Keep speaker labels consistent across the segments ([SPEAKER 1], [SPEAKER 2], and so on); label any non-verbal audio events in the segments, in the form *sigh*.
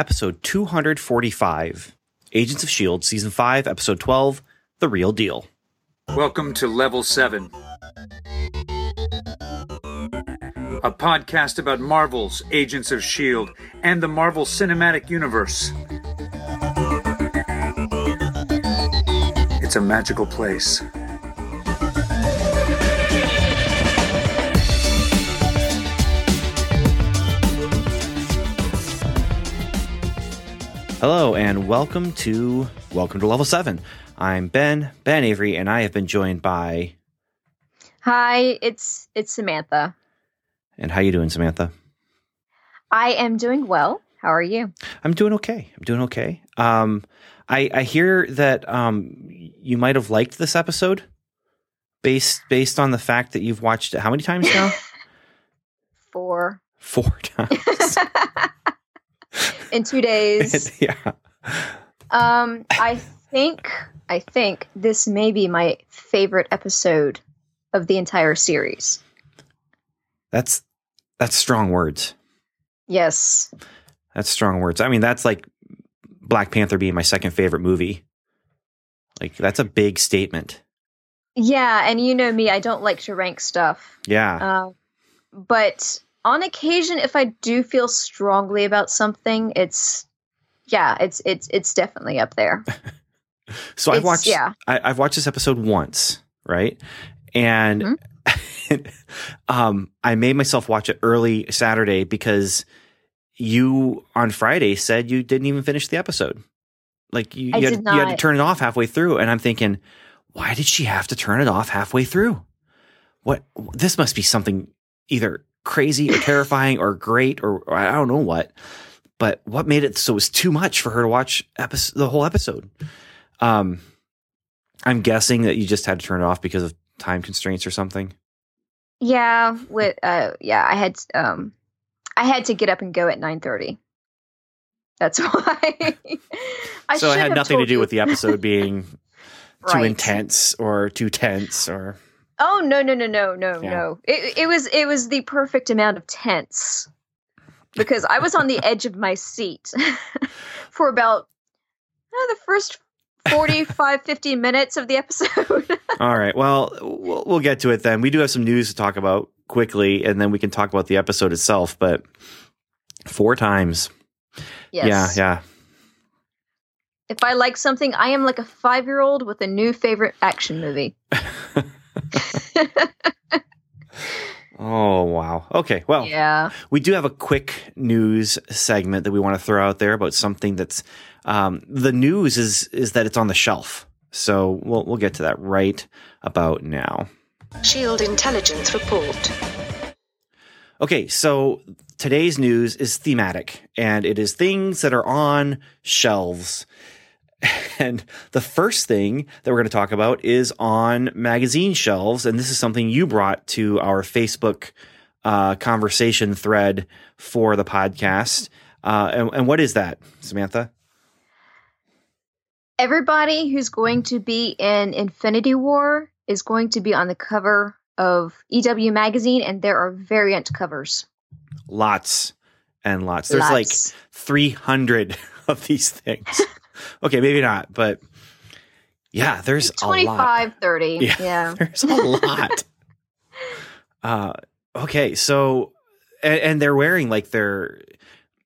[SPEAKER 1] episode 245, Agents of S.H.I.E.L.D., season 5, episode 12, The Real Deal.
[SPEAKER 2] Welcome to Level 7, a podcast about Marvel's Agents of S.H.I.E.L.D. and the Marvel Cinematic Universe. It's a magical place.
[SPEAKER 1] Hello and welcome to welcome to level 7. I'm Ben, Ben Avery and I have been joined by
[SPEAKER 3] Hi, it's it's Samantha.
[SPEAKER 1] And how you doing Samantha?
[SPEAKER 3] I am doing well. How are you?
[SPEAKER 1] I'm doing okay. I'm doing okay. Um I I hear that um you might have liked this episode based based on the fact that you've watched it how many times now? *laughs*
[SPEAKER 3] Four.
[SPEAKER 1] Four *laughs* times. *laughs*
[SPEAKER 3] in two days. *laughs*
[SPEAKER 1] yeah.
[SPEAKER 3] Um, I think I think this may be my favorite episode of the entire series.
[SPEAKER 1] That's that's strong words.
[SPEAKER 3] Yes.
[SPEAKER 1] That's strong words. I mean, that's like Black Panther being my second favorite movie. Like that's a big statement.
[SPEAKER 3] Yeah, and you know me, I don't like to rank stuff.
[SPEAKER 1] Yeah.
[SPEAKER 3] Uh, but on occasion, if I do feel strongly about something, it's yeah, it's it's it's definitely up there. *laughs*
[SPEAKER 1] so I've watched yeah. I, have watched this episode once, right? And mm-hmm. *laughs* um, I made myself watch it early Saturday because you on Friday said you didn't even finish the episode. Like you, you, had, you had to turn it off halfway through, and I'm thinking, why did she have to turn it off halfway through? What this must be something either crazy or terrifying or great or, or, I don't know what. But what made it so it was too much for her to watch episode, the whole episode? Um, I'm guessing that you just had to turn it off because of time constraints or something.
[SPEAKER 3] Yeah, with uh, yeah, I had um, I had to get up and go at nine thirty. That's *laughs* why.
[SPEAKER 1] I so it had nothing to do you. with the episode being *laughs* right. too intense or too tense or.
[SPEAKER 3] Oh no no no no no yeah. no! It it was it was the perfect amount of tense because I was on the edge of my seat *laughs* for about uh, the first 45 50 minutes of the episode. *laughs*
[SPEAKER 1] All right. Well, well, we'll get to it then. We do have some news to talk about quickly and then we can talk about the episode itself, but four times.
[SPEAKER 3] Yes.
[SPEAKER 1] Yeah, yeah.
[SPEAKER 3] If I like something, I am like a 5-year-old with a new favorite action movie. *laughs*
[SPEAKER 1] oh wow. Okay. Well,
[SPEAKER 3] yeah.
[SPEAKER 1] We do have a quick news segment that we want to throw out there about something that's um, the news is is that it's on the shelf. So we'll we'll get to that right about now.
[SPEAKER 4] Shield intelligence report.
[SPEAKER 1] Okay, so today's news is thematic and it is things that are on shelves. *laughs* And the first thing that we're going to talk about is on magazine shelves. And this is something you brought to our Facebook uh, conversation thread for the podcast. Uh, and, and what is that, Samantha?
[SPEAKER 3] Everybody who's going to be in Infinity War is going to be on the cover of EW magazine, and there are variant covers.
[SPEAKER 1] Lots and lots. There's lots. like 300 *laughs* of these things. *laughs* okay, maybe not, but yeah, there's
[SPEAKER 3] 25, 30. Yeah, *laughs* yeah. *laughs*
[SPEAKER 1] There's a lot. *laughs* uh, okay, so, and, and they're wearing like their,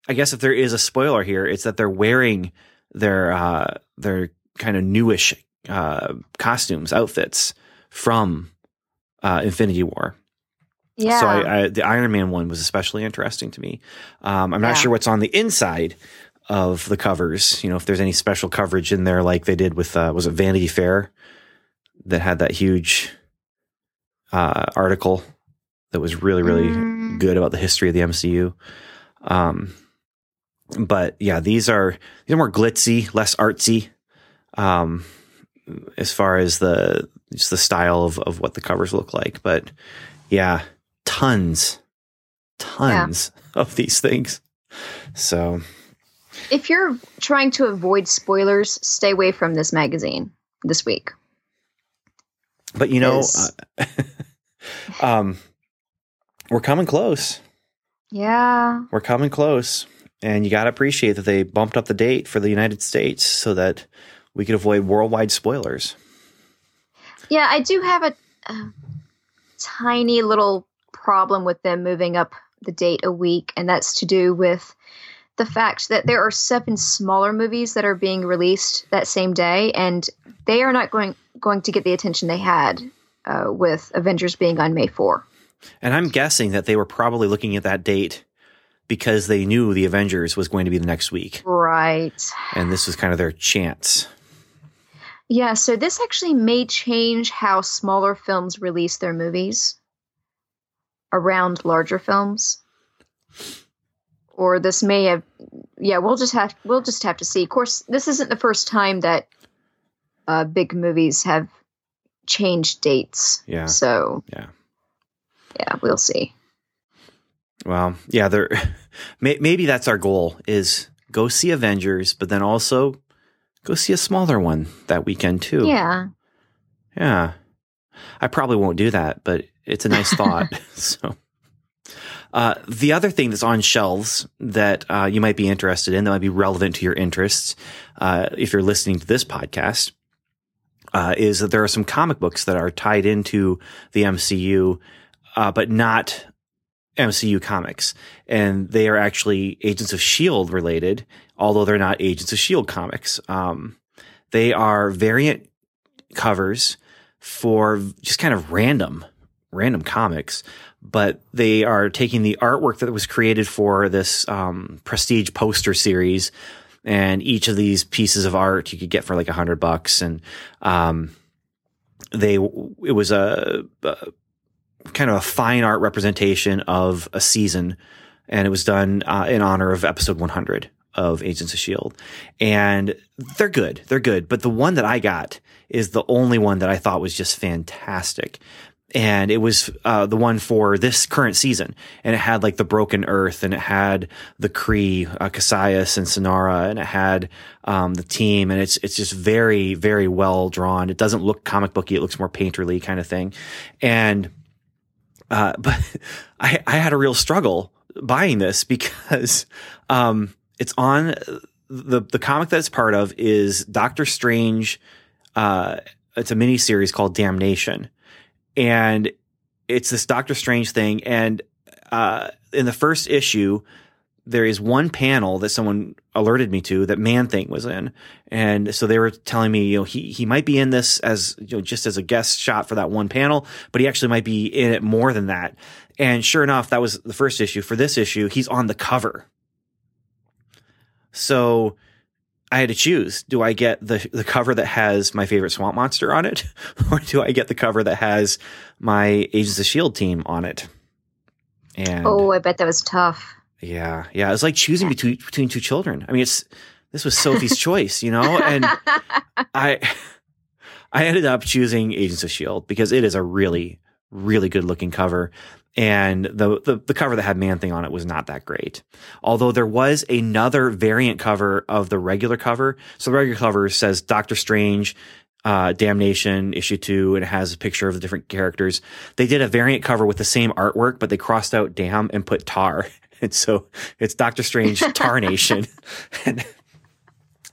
[SPEAKER 1] I guess if there is a spoiler here, it's that they're wearing their, uh, their kind of newish, uh, costumes, outfits from, uh, Infinity War.
[SPEAKER 3] Yeah.
[SPEAKER 1] So I, I, the Iron Man one was especially interesting to me. Um, I'm not yeah. sure what's on the inside, of the covers. You know, if there's any special coverage in there, like they did with uh, was it Vanity Fair that had that huge uh, article that was really really mm. good about the history of the MCU. Um, but yeah, these are these are more glitzy, less artsy. Um, as far as the just the style of of what the covers look like, but yeah, tons, tons yeah. of these things. So
[SPEAKER 3] if you're trying to avoid spoilers, stay away from this magazine this week.
[SPEAKER 1] But you know, uh, *laughs* um, we're coming close.
[SPEAKER 3] Yeah,
[SPEAKER 1] we're coming close, and you got to appreciate that they bumped up the date for the United States so that we could avoid worldwide spoilers.
[SPEAKER 3] Yeah, I do have a, a tiny little problem with them moving up the date a week, and that's to do with the fact that there are seven smaller movies that are being released that same day, and they are not going going to get the attention they had uh, with Avengers being on May four.
[SPEAKER 1] And I'm guessing that they were probably looking at that date because they knew the Avengers was going to be the next week,
[SPEAKER 3] right?
[SPEAKER 1] And this was kind of their chance.
[SPEAKER 3] Yeah, so this actually may change how smaller films release their movies around larger films. Or this may have yeah, we'll just have we'll just have to see. Of course, this isn't the first time that uh, big movies have changed dates.
[SPEAKER 1] Yeah.
[SPEAKER 3] So
[SPEAKER 1] yeah,
[SPEAKER 3] yeah, we'll see.
[SPEAKER 1] Well, yeah, there. *laughs* Maybe that's our goal: is go see Avengers, but then also go see a smaller one that weekend too.
[SPEAKER 3] Yeah.
[SPEAKER 1] Yeah. I probably won't do that, but it's a nice thought. *laughs* *laughs* so, uh, the other thing that's on shelves that uh, you might be interested in, that might be relevant to your interests, uh, if you're listening to this podcast, uh, is that there are some comic books that are tied into the MCU, uh, but not MCU comics. And they are actually Agents of S.H.I.E.L.D. related, although they're not Agents of S.H.I.E.L.D. comics. Um, they are variant covers for just kind of random, random comics, but they are taking the artwork that was created for this um, prestige poster series. And each of these pieces of art you could get for like a hundred bucks. And, um, they, it was a, a kind of a fine art representation of a season, and it was done uh, in honor of episode 100 of Agents of Shield, and they're good. They're good, but the one that I got is the only one that I thought was just fantastic. And it was uh, the one for this current season, and it had like the Broken Earth, and it had the Kree, uh, Kasius, and Sinara, and it had um, the team, and it's it's just very very well drawn. It doesn't look comic booky; it looks more painterly kind of thing, and uh, *laughs* but I, I had a real struggle buying this because um, it's on the the comic that it's part of is Doctor Strange. Uh, it's a mini series called Damnation, and it's this Doctor Strange thing. And uh, in the first issue, there is one panel that someone alerted me to that Man Thing was in, and so they were telling me, you know, he he might be in this as you know just as a guest shot for that one panel, but he actually might be in it more than that. And sure enough, that was the first issue. For this issue, he's on the cover. So I had to choose: do I get the the cover that has my favorite swamp monster on it, *laughs* or do I get the cover that has my Agents of Shield team on it?
[SPEAKER 3] And oh, I bet that was tough.
[SPEAKER 1] Yeah, yeah. it was like choosing between between two children. I mean, it's this was Sophie's *laughs* choice, you know, and *laughs* I I ended up choosing Agents of Shield because it is a really really good looking cover. And the, the, the cover that had Man Thing on it was not that great. Although there was another variant cover of the regular cover. So the regular cover says Doctor Strange, uh, Damnation issue two, and it has a picture of the different characters. They did a variant cover with the same artwork, but they crossed out Damn and put Tar. *laughs* And so it's Doctor Strange *laughs* Tarnation. and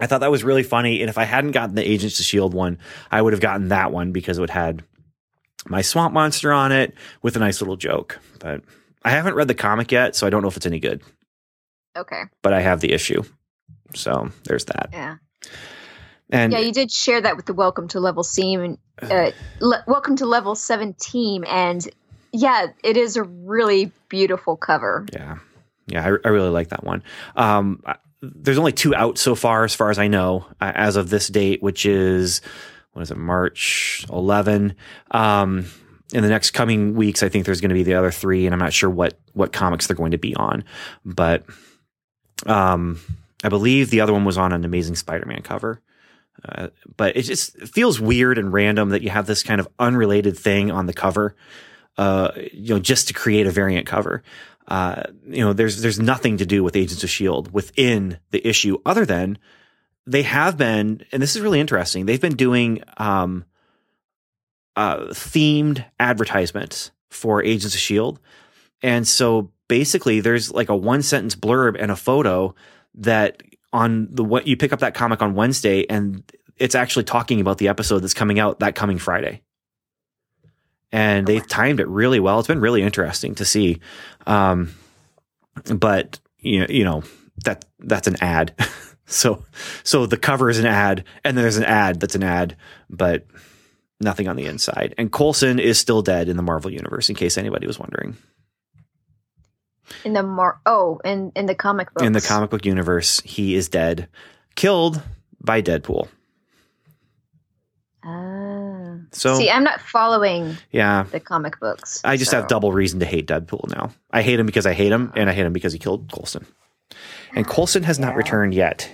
[SPEAKER 1] I thought that was really funny. And if I hadn't gotten the Agents of S.H.I.E.L.D. one, I would have gotten that one because it had my swamp monster on it with a nice little joke. But I haven't read the comic yet, so I don't know if it's any good.
[SPEAKER 3] Okay.
[SPEAKER 1] But I have the issue. So there's that.
[SPEAKER 3] Yeah. And yeah, you did share that with the Welcome to Level Seam, uh, le- Welcome to Level Seven team, and yeah, it is a really beautiful cover.
[SPEAKER 1] Yeah, yeah, I, I really like that one. Um, there's only two out so far, as far as I know, uh, as of this date, which is what is it, March 11. Um, in the next coming weeks, I think there's going to be the other three, and I'm not sure what what comics they're going to be on, but um, I believe the other one was on an Amazing Spider-Man cover. Uh, but it just feels weird and random that you have this kind of unrelated thing on the cover, uh, you know, just to create a variant cover. Uh, you know, there's there's nothing to do with Agents of Shield within the issue other than they have been, and this is really interesting. They've been doing um, uh, themed advertisements for Agents of Shield, and so basically there's like a one sentence blurb and a photo that on the what you pick up that comic on Wednesday and it's actually talking about the episode that's coming out that coming Friday. And they've timed it really well. It's been really interesting to see. Um, but you know, you know that that's an ad. *laughs* so so the cover is an ad and there's an ad that's an ad, but nothing on the inside. And Coulson is still dead in the Marvel universe in case anybody was wondering.
[SPEAKER 3] In the mar oh, in in the comic book.
[SPEAKER 1] In the comic book universe, he is dead, killed by Deadpool.
[SPEAKER 3] Ah. So see, I'm not following.
[SPEAKER 1] Yeah,
[SPEAKER 3] the comic books.
[SPEAKER 1] I just so. have double reason to hate Deadpool now. I hate him because I hate him, and I hate him because he killed Coulson. And Coulson has yeah. not returned yet.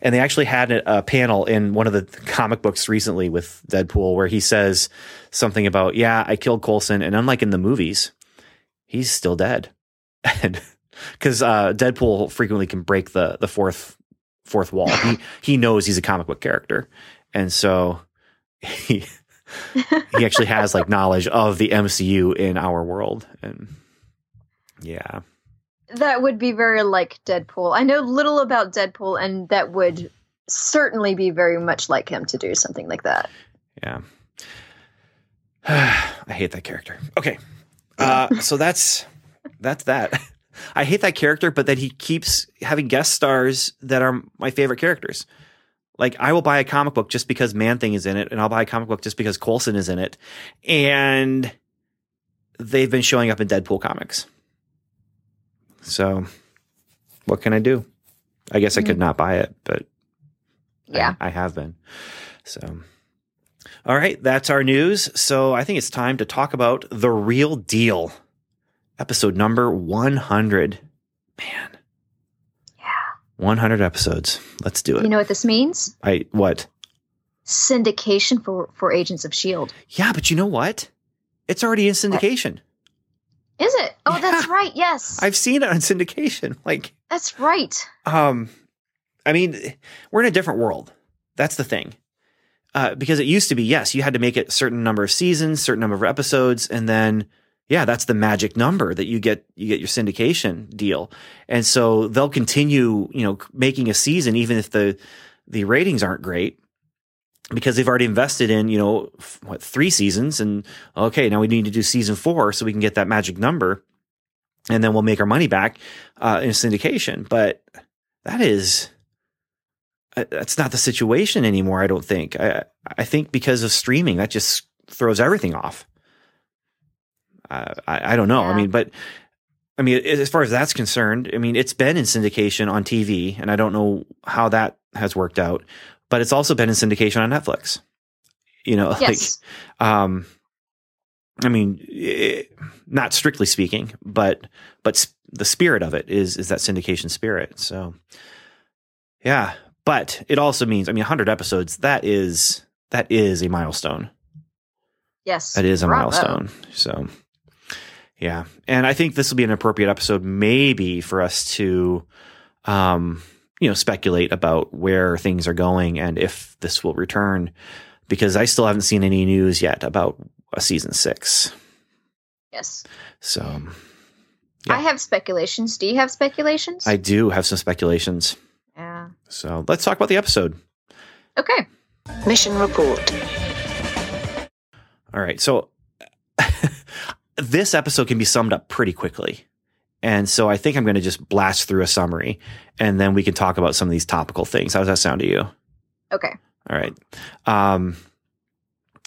[SPEAKER 1] And they actually had a, a panel in one of the comic books recently with Deadpool where he says something about, "Yeah, I killed Coulson," and unlike in the movies, he's still dead. *laughs* And because uh, Deadpool frequently can break the the fourth fourth wall. he *laughs* he knows he's a comic book character, and so he he actually has like *laughs* knowledge of the MCU in our world, and yeah,
[SPEAKER 3] that would be very like Deadpool. I know little about Deadpool, and that would certainly be very much like him to do something like that.
[SPEAKER 1] Yeah. *sighs* I hate that character. Okay. Uh, so that's that's that. *laughs* I hate that character, but that he keeps having guest stars that are my favorite characters. Like I will buy a comic book just because Man Thing is in it, and I'll buy a comic book just because Coulson is in it. And they've been showing up in Deadpool comics. So what can I do? I guess. I could mm-hmm. not buy it, but
[SPEAKER 3] yeah,
[SPEAKER 1] I, I have been. So all right, that's our news. So I think it's time to talk about the real deal episode number 100. Man.
[SPEAKER 3] Yeah.
[SPEAKER 1] 100 episodes. Let's do it.
[SPEAKER 3] You know what this means?
[SPEAKER 1] I what?
[SPEAKER 3] Syndication for for Agents of Shield.
[SPEAKER 1] Yeah, but you know what? It's already in syndication.
[SPEAKER 3] Is it? Oh, yeah. *laughs* that's right. Yes.
[SPEAKER 1] I've seen it on syndication. Like
[SPEAKER 3] That's right.
[SPEAKER 1] Um I mean, we're in a different world. That's the thing. Uh, because it used to be, yes, you had to make it a certain number of seasons, certain number of episodes, and then yeah, that's the magic number that you get you get your syndication deal. And so they'll continue, you know, making a season even if the the ratings aren't great because they've already invested in, you know, what three seasons and okay, now we need to do season 4 so we can get that magic number and then we'll make our money back uh, in syndication. But that is uh, that's not the situation anymore, I don't think. I I think because of streaming that just throws everything off. I, I don't know. Yeah. I mean, but I mean, as far as that's concerned, I mean, it's been in syndication on TV, and I don't know how that has worked out, but it's also been in syndication on Netflix. You know, *laughs*
[SPEAKER 3] yes.
[SPEAKER 1] like, um, I mean, it, not strictly speaking, but but sp- the spirit of it is is that syndication spirit. So, yeah, but it also means, I mean, 100 episodes. That is that is a milestone.
[SPEAKER 3] Yes,
[SPEAKER 1] that is a Bravo. milestone. So, yeah. And I think this will be an appropriate episode, maybe for us to, um, you know, speculate about where things are going and if this will return, because I still haven't seen any news yet about a season six.
[SPEAKER 3] Yes.
[SPEAKER 1] So,
[SPEAKER 3] yeah. I have speculations. Do you have speculations?
[SPEAKER 1] I do have some speculations.
[SPEAKER 3] Yeah.
[SPEAKER 1] So let's talk about the episode.
[SPEAKER 3] Okay.
[SPEAKER 4] Mission report.
[SPEAKER 1] All right. So *laughs* this episode can be summed up pretty quickly. And so I think I'm going to just blast through a summary and then we can talk about some of these topical things. How does that sound to you?
[SPEAKER 3] Okay.
[SPEAKER 1] All right. Um,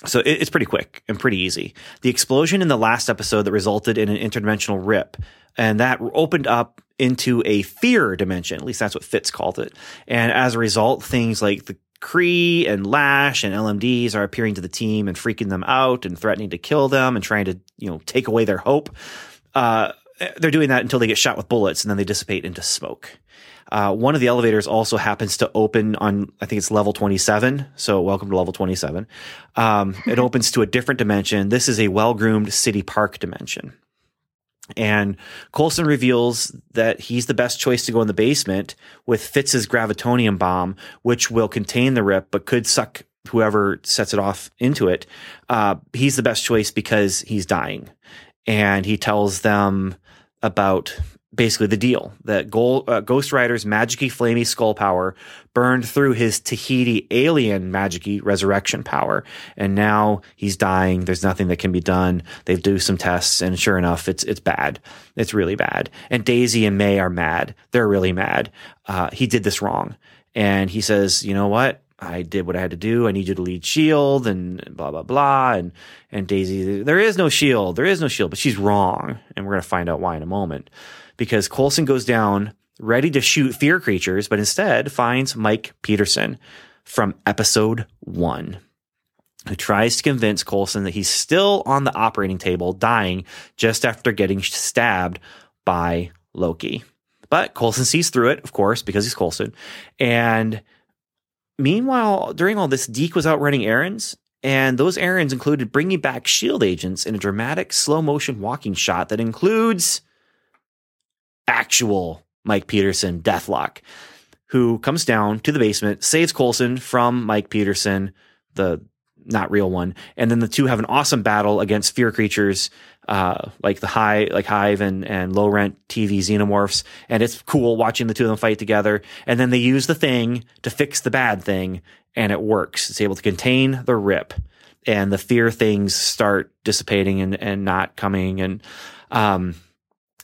[SPEAKER 1] so it, it's pretty quick and pretty easy. The explosion in the last episode that resulted in an interdimensional rip, and that opened up into a fear dimension. At least that's what Fitz called it. And as a result, things like the Kree and Lash and LMDs are appearing to the team and freaking them out and threatening to kill them and trying to, you know, take away their hope. Uh, they're doing that until they get shot with bullets and then they dissipate into smoke. Uh, one of the elevators also happens to open on, I think it's level 27. So welcome to level 27. Um, it *laughs* opens to a different dimension. This is a well groomed city park dimension. And Coulson reveals that he's the best choice to go in the basement with Fitz's gravitonium bomb, which will contain the rip but could suck whoever sets it off into it. Uh, he's the best choice because he's dying. And he tells them about basically the deal that Gold, uh, Ghost Rider's magicy flamey skull power burned through his Tahiti alien magicy resurrection power. And now he's dying. There's nothing that can be done. They do some tests and sure enough, it's, it's bad. It's really bad. And Daisy and May are mad. They're really mad. Uh, he did this wrong. And he says, you know what? I did what I had to do. I need you to lead Shield and blah blah blah. And and Daisy, there is no Shield. There is no Shield, but she's wrong, and we're gonna find out why in a moment because Coulson goes down ready to shoot fear creatures, but instead finds Mike Peterson from episode one, who tries to convince Coulson that he's still on the operating table, dying just after getting stabbed by Loki. But Coulson sees through it, of course, because he's Coulson. And meanwhile, during all this, Deke was out running errands. And those errands included bringing back shield agents in a dramatic slow motion walking shot that includes actual Mike Peterson, Deathlok, who comes down to the basement, saves Coulson from Mike Peterson, the not real one, and then the two have an awesome battle against fear creatures, uh, like the high, like Hive and and low rent TV xenomorphs, and it's cool watching the two of them fight together. And then they use the thing to fix the bad thing, and it works. It's able to contain the rip, and the fear things start dissipating and and not coming, and um,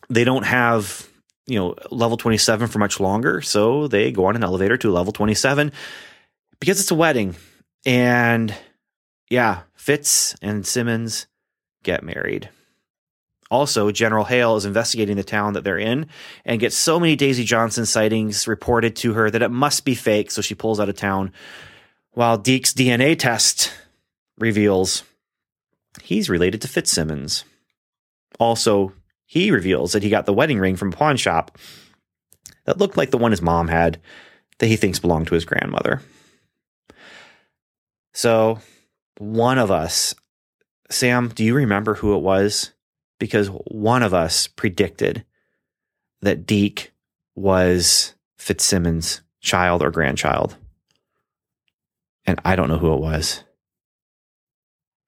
[SPEAKER 1] they don't have you know, level 27 for much longer. So they go on an elevator to level 27 because it's a wedding. And yeah, Fitz and Simmons get married. Also, General Hale is investigating the town that they're in and gets so many Daisy Johnson sightings reported to her that it must be fake. So she pulls out of town. While Deke's DNA test reveals he's related to Fitzsimmons. Also, he reveals that he got the wedding ring from a pawn shop that looked like the one his mom had that he thinks belonged to his grandmother. So, one of us, Sam, do you remember who it was? Because one of us predicted that Deke was Fitzsimmons' child or grandchild. And I don't know who it was.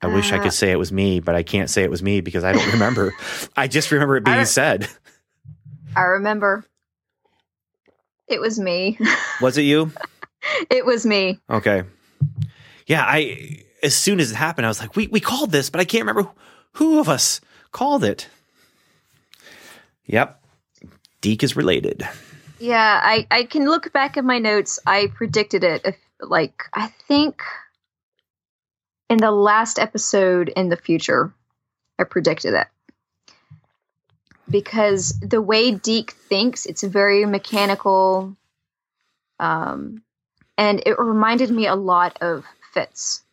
[SPEAKER 1] I wish I could uh, say it was me, but I can't say it was me because I don't remember. *laughs* I just remember it being I said.
[SPEAKER 3] I remember. It was me. *laughs*
[SPEAKER 1] Was it you?
[SPEAKER 3] it was me.
[SPEAKER 1] Okay. Yeah, I as soon as it happened, I was like, we we called this, but I can't remember who, who of us called it. Yep. Deke is related.
[SPEAKER 3] Yeah, I, I can look back at my notes. I predicted it. If, like, I think in the last episode in the future, I predicted it. Because the way Deke thinks, it's very mechanical. Um, and it reminded me a lot of Fitz.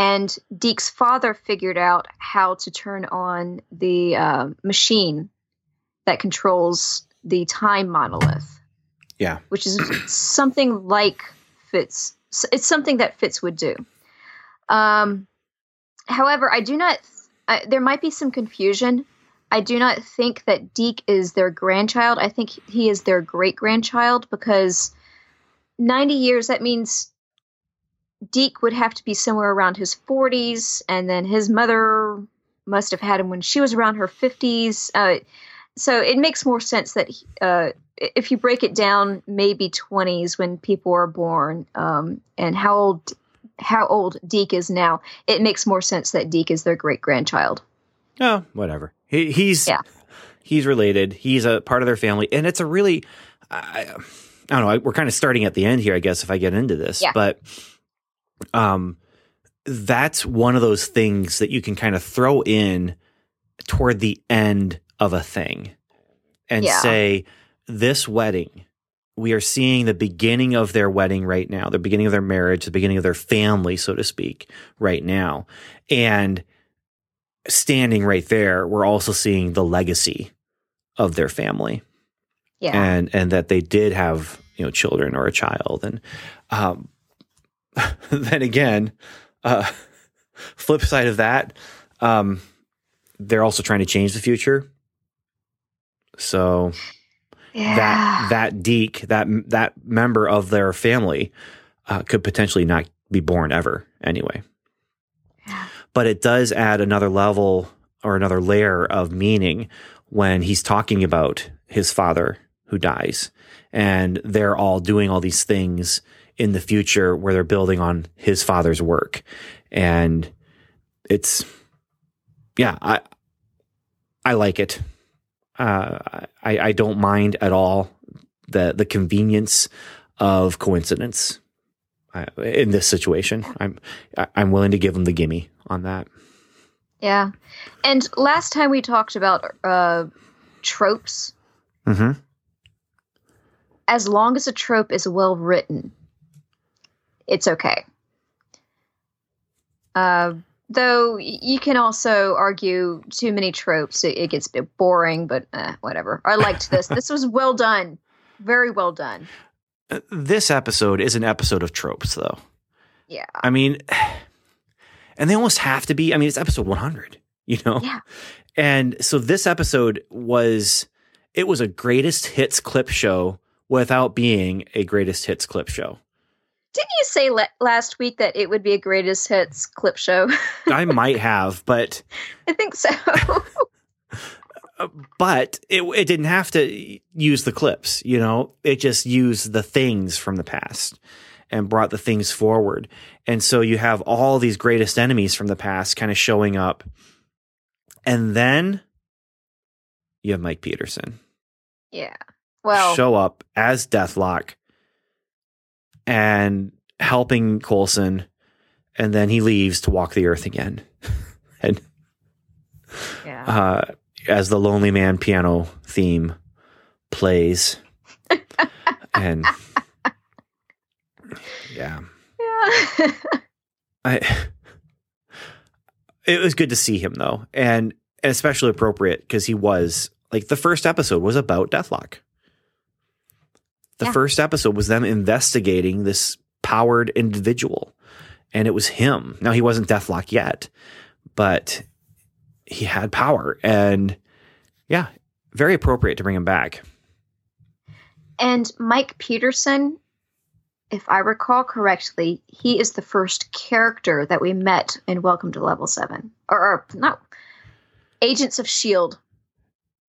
[SPEAKER 3] And Deke's father figured out how to turn on the uh, machine that controls the time monolith.
[SPEAKER 1] Yeah.
[SPEAKER 3] Which is something like Fitz. It's something that Fitz would do. Um, however, I do not. Uh, there might be some confusion. I do not think that Deke is their grandchild. I think he is their great grandchild because 90 years, that means Deke would have to be somewhere around his 40s, and then his mother must have had him when she was around her 50s. Uh, so it makes more sense that uh, if you break it down, maybe 20s when people are born, um, and how old how old Deke is now, it makes more sense that Deke is their great grandchild.
[SPEAKER 1] Oh, whatever. He, he's yeah. he's related. He's a part of their family, and it's a really I, I don't know. We're kind of starting at the end here, I guess, if I get into this, yeah. but um, that's one of those things that you can kind of throw in toward the end of a thing and yeah. say this wedding we are seeing the beginning of their wedding right now, the beginning of their marriage, the beginning of their family, so to speak, right now. And standing right there, we're also seeing the legacy of their family.
[SPEAKER 3] Yeah.
[SPEAKER 1] And and that they did have, you know, children or a child. And um *laughs* then again, uh *laughs* flip side of that, um, they're also trying to change the future. So
[SPEAKER 3] yeah.
[SPEAKER 1] that that Deke, that that member of their family, uh, could potentially not be born ever anyway. Yeah. But it does add another level or another layer of meaning when he's talking about his father who dies and they're all doing all these things in the future where they're building on his father's work. And it's, yeah, I, I like it. Uh, I, I don't mind at all the, the convenience of coincidence uh, in this situation. I'm, I'm willing to give them the gimme on that.
[SPEAKER 3] Yeah. And last time we talked about, uh, tropes.
[SPEAKER 1] Mm-hmm
[SPEAKER 3] as long as a trope is well written, it's okay. Uh, though you can also argue too many tropes, it, it gets a bit boring, but eh, whatever. I liked this. this was well done. Very well done.
[SPEAKER 1] Uh, this episode is an episode of tropes, though.
[SPEAKER 3] Yeah.
[SPEAKER 1] I mean, and they almost have to be. I mean, it's episode 100, you know?
[SPEAKER 3] Yeah.
[SPEAKER 1] And so this episode was, it was a greatest hits clip show without being a greatest hits clip show.
[SPEAKER 3] Didn't you say le- last week that it would be a greatest hits clip show? *laughs*
[SPEAKER 1] I might have, but
[SPEAKER 3] I think so. *laughs*
[SPEAKER 1] but it it didn't have to use the clips, you know. It just used the things from the past and brought the things forward. And so you have all these greatest enemies from the past kind of showing up. And then you have Mike Peterson.
[SPEAKER 3] Yeah well
[SPEAKER 1] show up as Deathlok and helping Coulson, and then he leaves to walk the earth again. *laughs* and
[SPEAKER 3] yeah.
[SPEAKER 1] uh, as the Lonely Man piano theme plays, *laughs* and yeah,
[SPEAKER 3] yeah. *laughs*
[SPEAKER 1] I. It was good to see him though, and, and especially appropriate because he was like the first episode was about Deathlok. The yeah. first episode was them investigating this powered individual, and it was him. Now he wasn't Deathlok yet, but he had power, and yeah, very appropriate to bring him back.
[SPEAKER 3] And Mike Peterson, if I recall correctly, he is the first character that we met in Welcome to Level Seven, or, or no, Agents of Shield.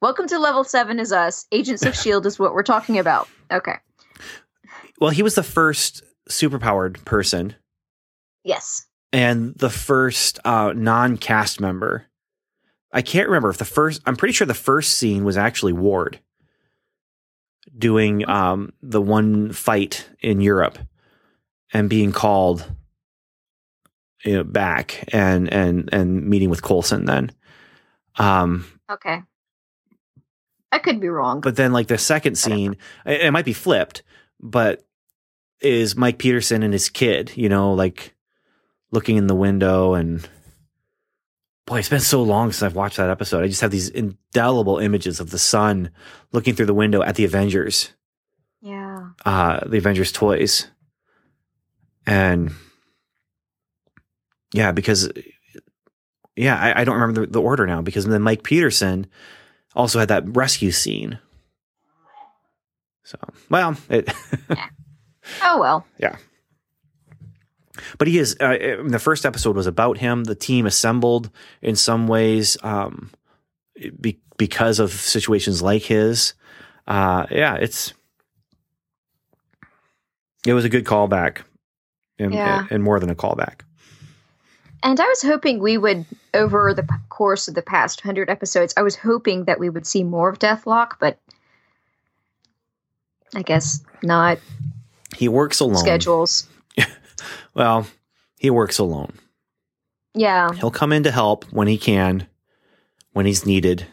[SPEAKER 3] Welcome to Level 7 is us. Agents of S.H.I.E.L.D. is what we're talking about. Okay.
[SPEAKER 1] Well, he was the first superpowered person.
[SPEAKER 3] Yes.
[SPEAKER 1] And the first uh, non cast member. I can't remember if the first, I'm pretty sure the first scene was actually Ward doing um, the one fight in Europe and being called you know, back and, and, and meeting with Coulson then. Um,
[SPEAKER 3] okay. I could be wrong.
[SPEAKER 1] But then, like the second scene, it, it might be flipped, but is Mike Peterson and his kid, you know, like looking in the window and boy, it's been so long since I've watched that episode. I just have these indelible images of the son looking through the window at the Avengers.
[SPEAKER 3] Yeah.
[SPEAKER 1] Uh, the Avengers toys. And yeah, because yeah, I, I don't remember the, the, order now because then Mike Peterson also had that rescue scene. So, well, it. *laughs*
[SPEAKER 3] yeah. Oh well.
[SPEAKER 1] Yeah. But he is. Uh, the first episode was about him. The team assembled in some ways um, be, because of situations like his. Uh, yeah, it's. It was a good callback, and, yeah. and more than a callback.
[SPEAKER 3] And I was hoping we would, over the course of the past hundred episodes, I was hoping that we would see more of Deathlok, but I guess not.
[SPEAKER 1] He works alone.
[SPEAKER 3] Schedules. *laughs*
[SPEAKER 1] well, he works alone.
[SPEAKER 3] Yeah.
[SPEAKER 1] He'll come in to help when he can, when he's needed.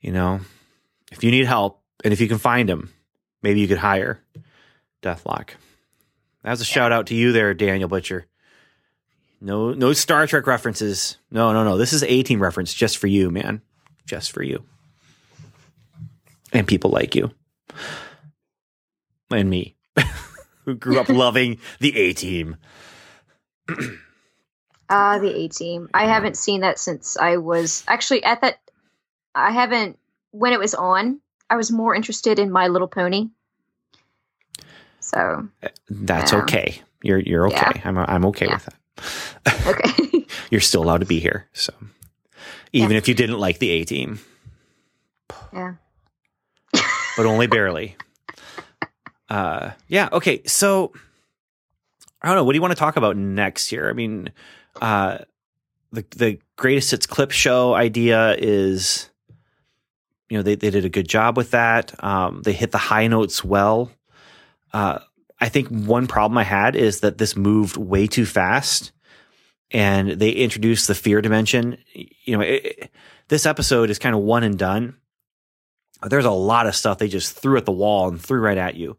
[SPEAKER 1] You know, if you need help and if you can find him, maybe you could hire Deathlok. That was a yeah. shout out to you there, Daniel Butcher. No, no Star Trek references. No, no, no. This is A Team reference just for you, man. Just for you. And people like you. And me, *laughs* who grew up *laughs* loving the A Team.
[SPEAKER 3] Ah, uh, the A Team. I haven't seen that since I was actually at that. I haven't, when it was on, I was more interested in My Little Pony. So.
[SPEAKER 1] That's yeah. okay. You're, you're okay. Yeah. I'm, I'm okay yeah. with that.
[SPEAKER 3] Okay. *laughs*
[SPEAKER 1] You're still allowed to be here. So even yeah. if you didn't like the A team.
[SPEAKER 3] Yeah.
[SPEAKER 1] but only barely. Uh, yeah. Okay. So I don't know. What do you want to talk about next here? I mean, uh, the the greatest hits clip show idea is, you know, they they did a good job with that. Um, they hit the high notes well. Uh, I think one problem I had is that this moved way too fast, and they introduced the fear dimension. You know, it, this episode is kind of one and done. There's a lot of stuff they just threw at the wall and threw right at you.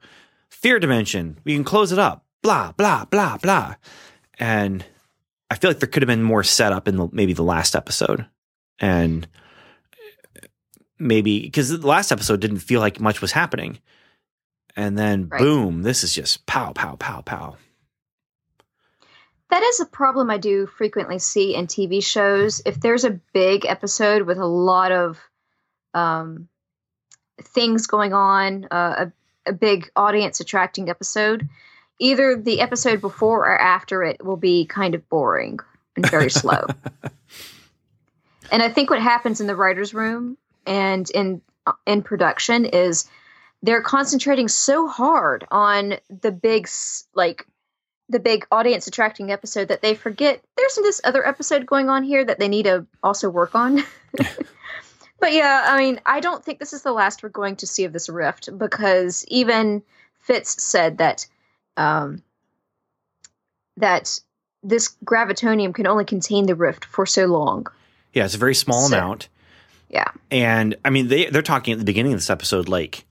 [SPEAKER 1] Fear dimension, we can close it up. Blah blah blah blah, and I feel like there could have been more setup in the, maybe the last episode, and maybe because the last episode didn't feel like much was happening, and then right. boom, this is just pow pow pow pow.
[SPEAKER 3] That is a problem I do frequently see in TV shows. If there's a big episode with a lot of um, things going on, uh, a, a big audience attracting episode, either the episode before or after it will be kind of boring and very slow. *laughs* and I think what happens in the writers' room and in in production is they're concentrating so hard on the big like the big audience attracting episode that they forget there's this other episode going on here that they need to also work on. *laughs* but yeah, I mean, I don't think this is the last we're going to see of this rift because even Fitz said that um, that this gravitonium can only contain the rift for so long.
[SPEAKER 1] Yeah, it's a very small so, amount.
[SPEAKER 3] Yeah.
[SPEAKER 1] And I mean they they're talking at the beginning of this episode like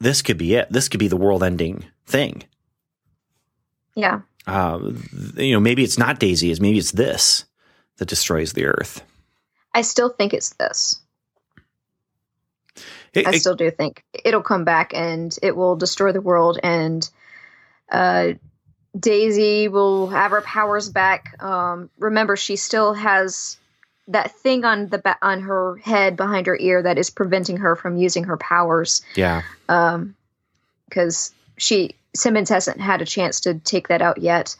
[SPEAKER 1] this could be it. This could be the world ending thing.
[SPEAKER 3] Yeah.
[SPEAKER 1] Uh, you know, maybe it's not Daisy, is maybe it's this that destroys the earth.
[SPEAKER 3] I still think it's this. It, I still do think it'll come back and it will destroy the world and uh, Daisy will have her powers back. Um, remember, she still has that thing on the ba- on her head behind her ear that is preventing her from using her powers.
[SPEAKER 1] Yeah.
[SPEAKER 3] Um, because she Simmons hasn't had a chance to take that out yet.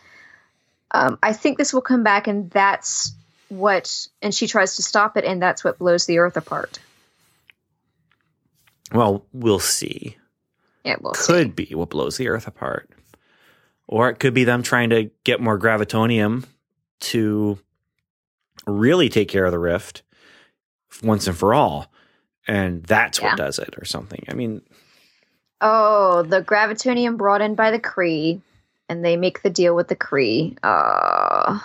[SPEAKER 3] Um, I think this will come back, and that's what. And she tries to stop it, and that's what blows the Earth apart.
[SPEAKER 1] Well, we'll see.
[SPEAKER 3] Yeah, we'll
[SPEAKER 1] could
[SPEAKER 3] see.
[SPEAKER 1] be what blows the Earth apart. Or it could be them trying to get more gravitonium to really take care of the rift once and for all. And that's yeah. what does it or something. I mean,
[SPEAKER 3] oh, the gravitonium brought in by the Kree, and they make the deal with the Kree. Uh,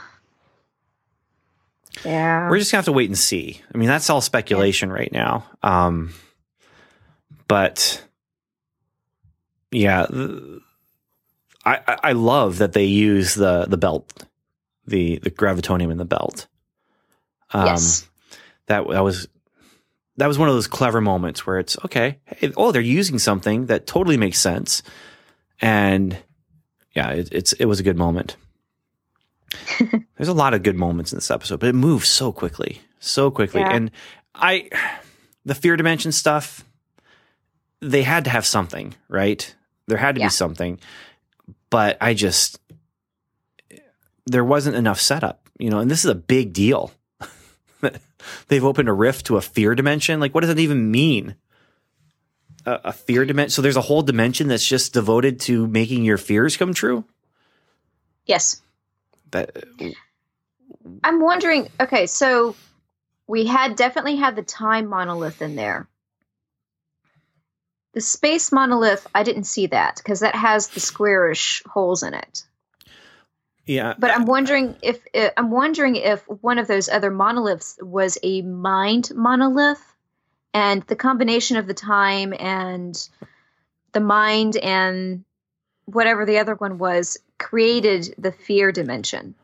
[SPEAKER 3] yeah.
[SPEAKER 1] We're just going to have to wait and see. I mean, that's all speculation yeah. right now. Um, but yeah, I, I love that they use the the belt, the the gravitonium in the belt.
[SPEAKER 3] Um, yes.
[SPEAKER 1] That that was that was one of those clever moments where it's okay. Hey, oh, they're using something that totally makes sense, and yeah, it, it's it was a good moment. *laughs* There's a lot of good moments in this episode, but it moves so quickly, so quickly, yeah. and I the fear dimension stuff. They had to have something, right? There had to yeah. be something but I just there wasn't enough setup, you know, and this is a big deal. *laughs* They've opened a rift to a fear dimension. Like, what does that even mean? A, a fear dimension. So there's a whole dimension that's just devoted to making your fears come true.
[SPEAKER 3] Yes.
[SPEAKER 1] That.
[SPEAKER 3] I'm wondering. Okay, so we had definitely had the time monolith in there. The space monolith, I didn't see that because that has the squarish holes in it.
[SPEAKER 1] Yeah,
[SPEAKER 3] but I'm wondering if I'm wondering if one of those other monoliths was a mind monolith, and the combination of the time and the mind and whatever the other one was created the fear dimension.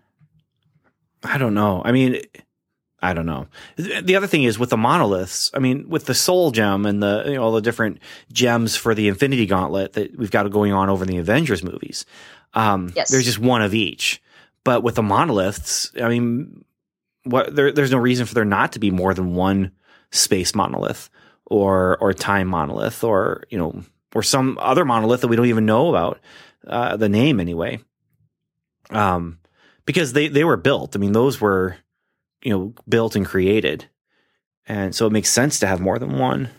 [SPEAKER 1] I don't know. I mean, I don't know. The other thing is with the monoliths. I mean, with the soul gem and the you know, all the different gems for the Infinity Gauntlet that we've got going on over in the Avengers movies. Um, yes. There's just one of each. But with the monoliths, I mean, what there, there's no reason for there not to be more than one space monolith or or time monolith or you know or some other monolith that we don't even know about uh, the name anyway. Um, because they they were built. I mean, those were you know built and created, and so it makes sense to have more than one.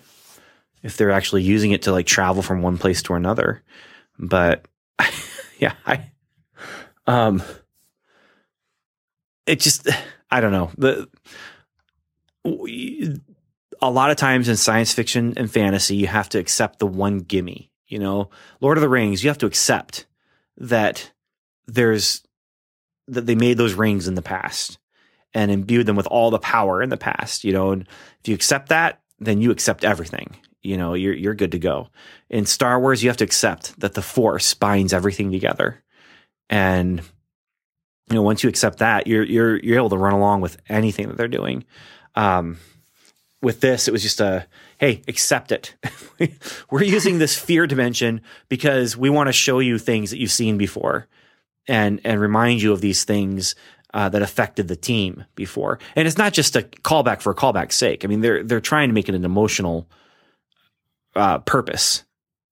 [SPEAKER 1] if they're actually using it to like travel from one place to another. But yeah, I um it just I don't know. The a lot of times in science fiction and fantasy, you have to accept the one gimme. You know, Lord of the Rings, you have to accept that there's that they made those rings in the past and imbued them with all the power in the past. You know, and if you accept that, then you accept everything. You know, you're you're good to go. In Star Wars, you have to accept that the Force binds everything together, and you know once you accept that, you're you're you're able to run along with anything that they're doing. Um, with this, it was just a hey, accept it. *laughs* We're using this fear dimension because we want to show you things that you've seen before, and and remind you of these things uh, that affected the team before. And it's not just a callback for a callback's sake. I mean, they're they're trying to make it an emotional uh, purpose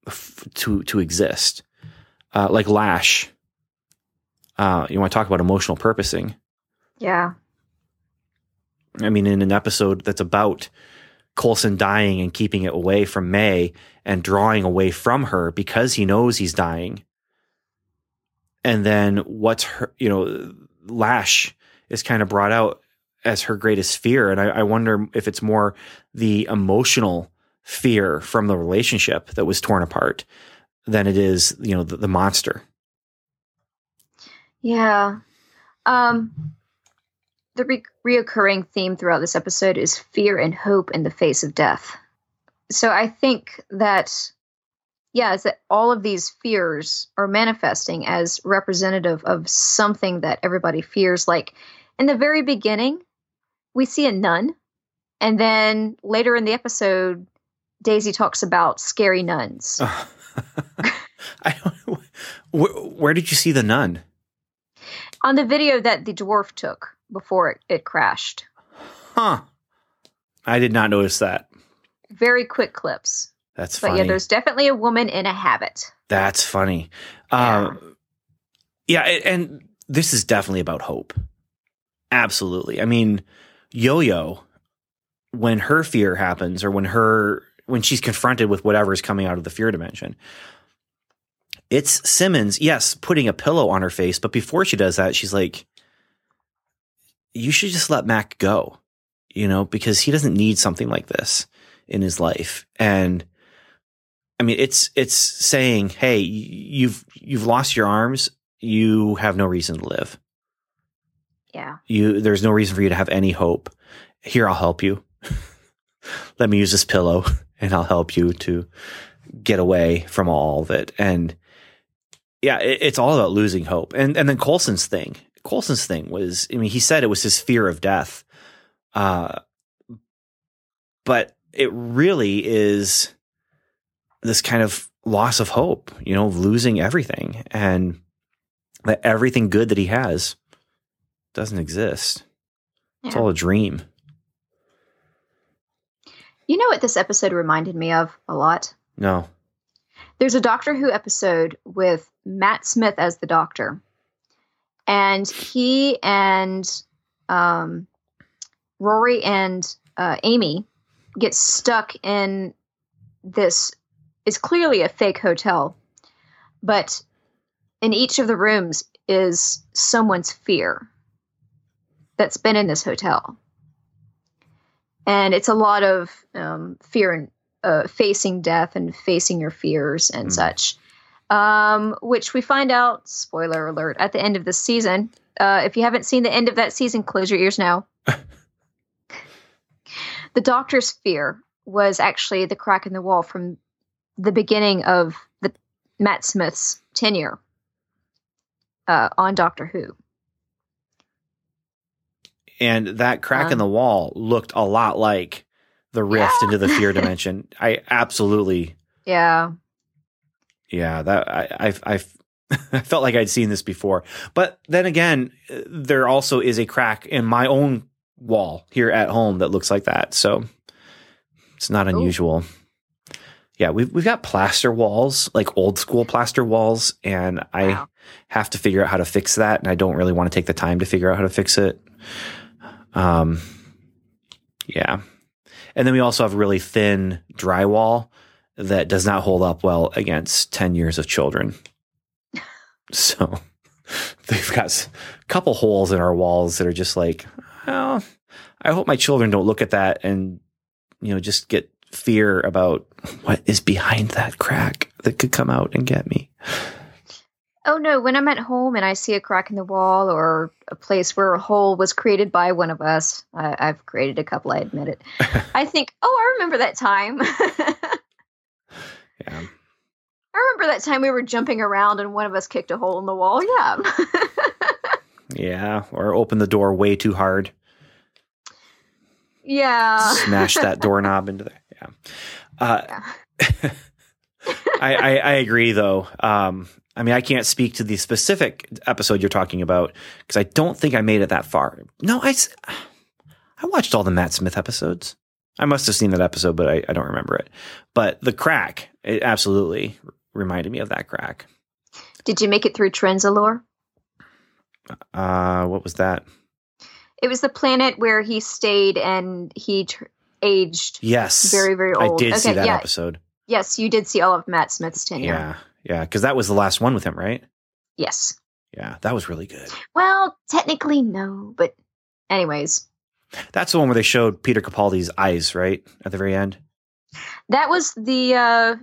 [SPEAKER 1] f- to to exist, uh, like Lash. Uh, you want to talk about emotional purposing?
[SPEAKER 3] Yeah.
[SPEAKER 1] I mean, in an episode that's about Coulson dying and keeping it away from May and drawing away from her because he knows he's dying. And then what's her, you know, Lash is kind of brought out as her greatest fear. And I, I wonder if it's more the emotional fear from the relationship that was torn apart than it is, you know, the, the monster.
[SPEAKER 3] Yeah. Um, the re- reoccurring theme throughout this episode is fear and hope in the face of death. So I think that, yeah, is that all of these fears are manifesting as representative of something that everybody fears. Like in the very beginning, we see a nun, and then later in the episode, Daisy talks about scary nuns. *laughs*
[SPEAKER 1] I, where, where did you see the nun?
[SPEAKER 3] On the video that the dwarf took before it, it crashed.
[SPEAKER 1] Huh. I did not notice that.
[SPEAKER 3] Very quick clips.
[SPEAKER 1] That's
[SPEAKER 3] but
[SPEAKER 1] funny.
[SPEAKER 3] yeah, there's definitely a woman in a habit.
[SPEAKER 1] That's funny. Yeah. Um, yeah, and this is definitely about hope. Absolutely. I mean, Yo Yo, when her fear happens, or when her when she's confronted with whatever is coming out of the fear dimension, it's Simmons, yes, putting a pillow on her face, but before she does that, she's like, you should just let Mac go, you know, because he doesn't need something like this in his life. And I mean, it's, it's saying, Hey, you've, you've lost your arms. You have no reason to live.
[SPEAKER 3] Yeah.
[SPEAKER 1] You, there's no reason for you to have any hope. Here, I'll help you. *laughs* let me use this pillow *laughs* and I'll help you to get away from all of it. And yeah, it, it's all about losing hope. And, and then Coulson's thing, Coulson's thing was, I mean, he said it was his fear of death. Uh, but it really is this kind of loss of hope, you know, losing everything and that everything good that he has doesn't exist. Yeah. It's all a dream.
[SPEAKER 3] You know what this episode reminded me of a lot?
[SPEAKER 1] No.
[SPEAKER 3] There's a Doctor Who episode with Matt Smith as the Doctor and he and um, Rory and uh, Amy get stuck in this is clearly a fake hotel, but in each of the rooms is someone's fear that's been in this hotel, and it's a lot of um, fear and uh, facing death and facing your fears and mm. such um, which we find out, spoiler alert, at the end of the season. Uh, if you haven't seen the end of that season, close your ears now. *laughs* the Doctor's fear was actually the crack in the wall from the beginning of the Matt Smith's tenure uh, on Doctor Who.
[SPEAKER 1] And that crack in the wall looked a lot like the rift yeah. into the fear *laughs* dimension. I absolutely
[SPEAKER 3] yeah
[SPEAKER 1] yeah, that I I *laughs* I felt like I'd seen this before. But then again, there also is a crack in my own wall here at home that looks like that. So it's not unusual. Ooh. Yeah, we've we've got plaster walls, like old school plaster walls, and wow. I have to figure out how to fix that, and I don't really want to take the time to figure out how to fix it. Um, yeah, and then we also have really thin drywall that does not hold up well against 10 years of children. *laughs* so *laughs* they've got a couple holes in our walls that are just like, well, I hope my children don't look at that and, you know, just get fear about what is behind that crack that could come out and get me.
[SPEAKER 3] Oh no, when I'm at home and I see a crack in the wall or a place where a hole was created by one of us, I, have created a couple, I admit it. *laughs* I think, oh, I remember that time. *laughs*
[SPEAKER 1] yeah.
[SPEAKER 3] I remember that time we were jumping around and one of us kicked a hole in the wall. Yeah.
[SPEAKER 1] yeah, or opened the door way too hard.
[SPEAKER 3] Yeah.
[SPEAKER 1] Smash that *laughs* doorknob into there. Yeah. Uh, yeah. I, I, I, agree, though. Um, I mean, I can't speak to the specific episode you're talking about because I don't think I made it that far. No, I, I watched all the Matt Smith episodes. I must have seen that episode, but I, I don't remember it. But the crack, it absolutely reminded me of that crack.
[SPEAKER 3] Did you make it through Trenzalore?
[SPEAKER 1] Uh, what was that?
[SPEAKER 3] It was the planet where he stayed and he tr- aged.
[SPEAKER 1] Yes,
[SPEAKER 3] very very old.
[SPEAKER 1] I did okay, see that yeah. episode.
[SPEAKER 3] Yes, you did see all of Matt Smith's tenure.
[SPEAKER 1] Yeah, yeah, because that was the last one with him, right?
[SPEAKER 3] Yes.
[SPEAKER 1] Yeah, that was really good.
[SPEAKER 3] Well, technically no, but anyways.
[SPEAKER 1] That's the one where they showed Peter Capaldi's eyes, right, at the very end.
[SPEAKER 3] That was the uh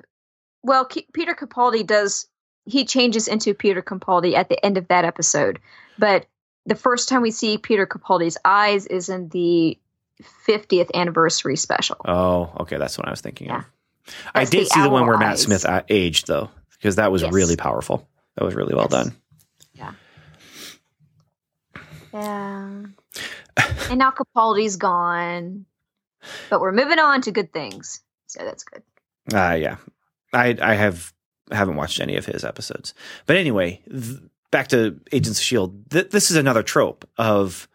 [SPEAKER 3] well, K- Peter Capaldi does he changes into Peter Capaldi at the end of that episode, but the first time we see Peter Capaldi's eyes is in the 50th anniversary special.
[SPEAKER 1] Oh, okay, that's what I was thinking yeah. of. I did see the one where eyes. Matt Smith uh, aged though, because that was yes. really powerful. That was really well yes. done.
[SPEAKER 3] Yeah. Yeah. *laughs* and now Capaldi's gone, but we're moving on to good things, so that's good.
[SPEAKER 1] Uh yeah, I I have haven't watched any of his episodes, but anyway, th- back to Agents of Shield. Th- this is another trope of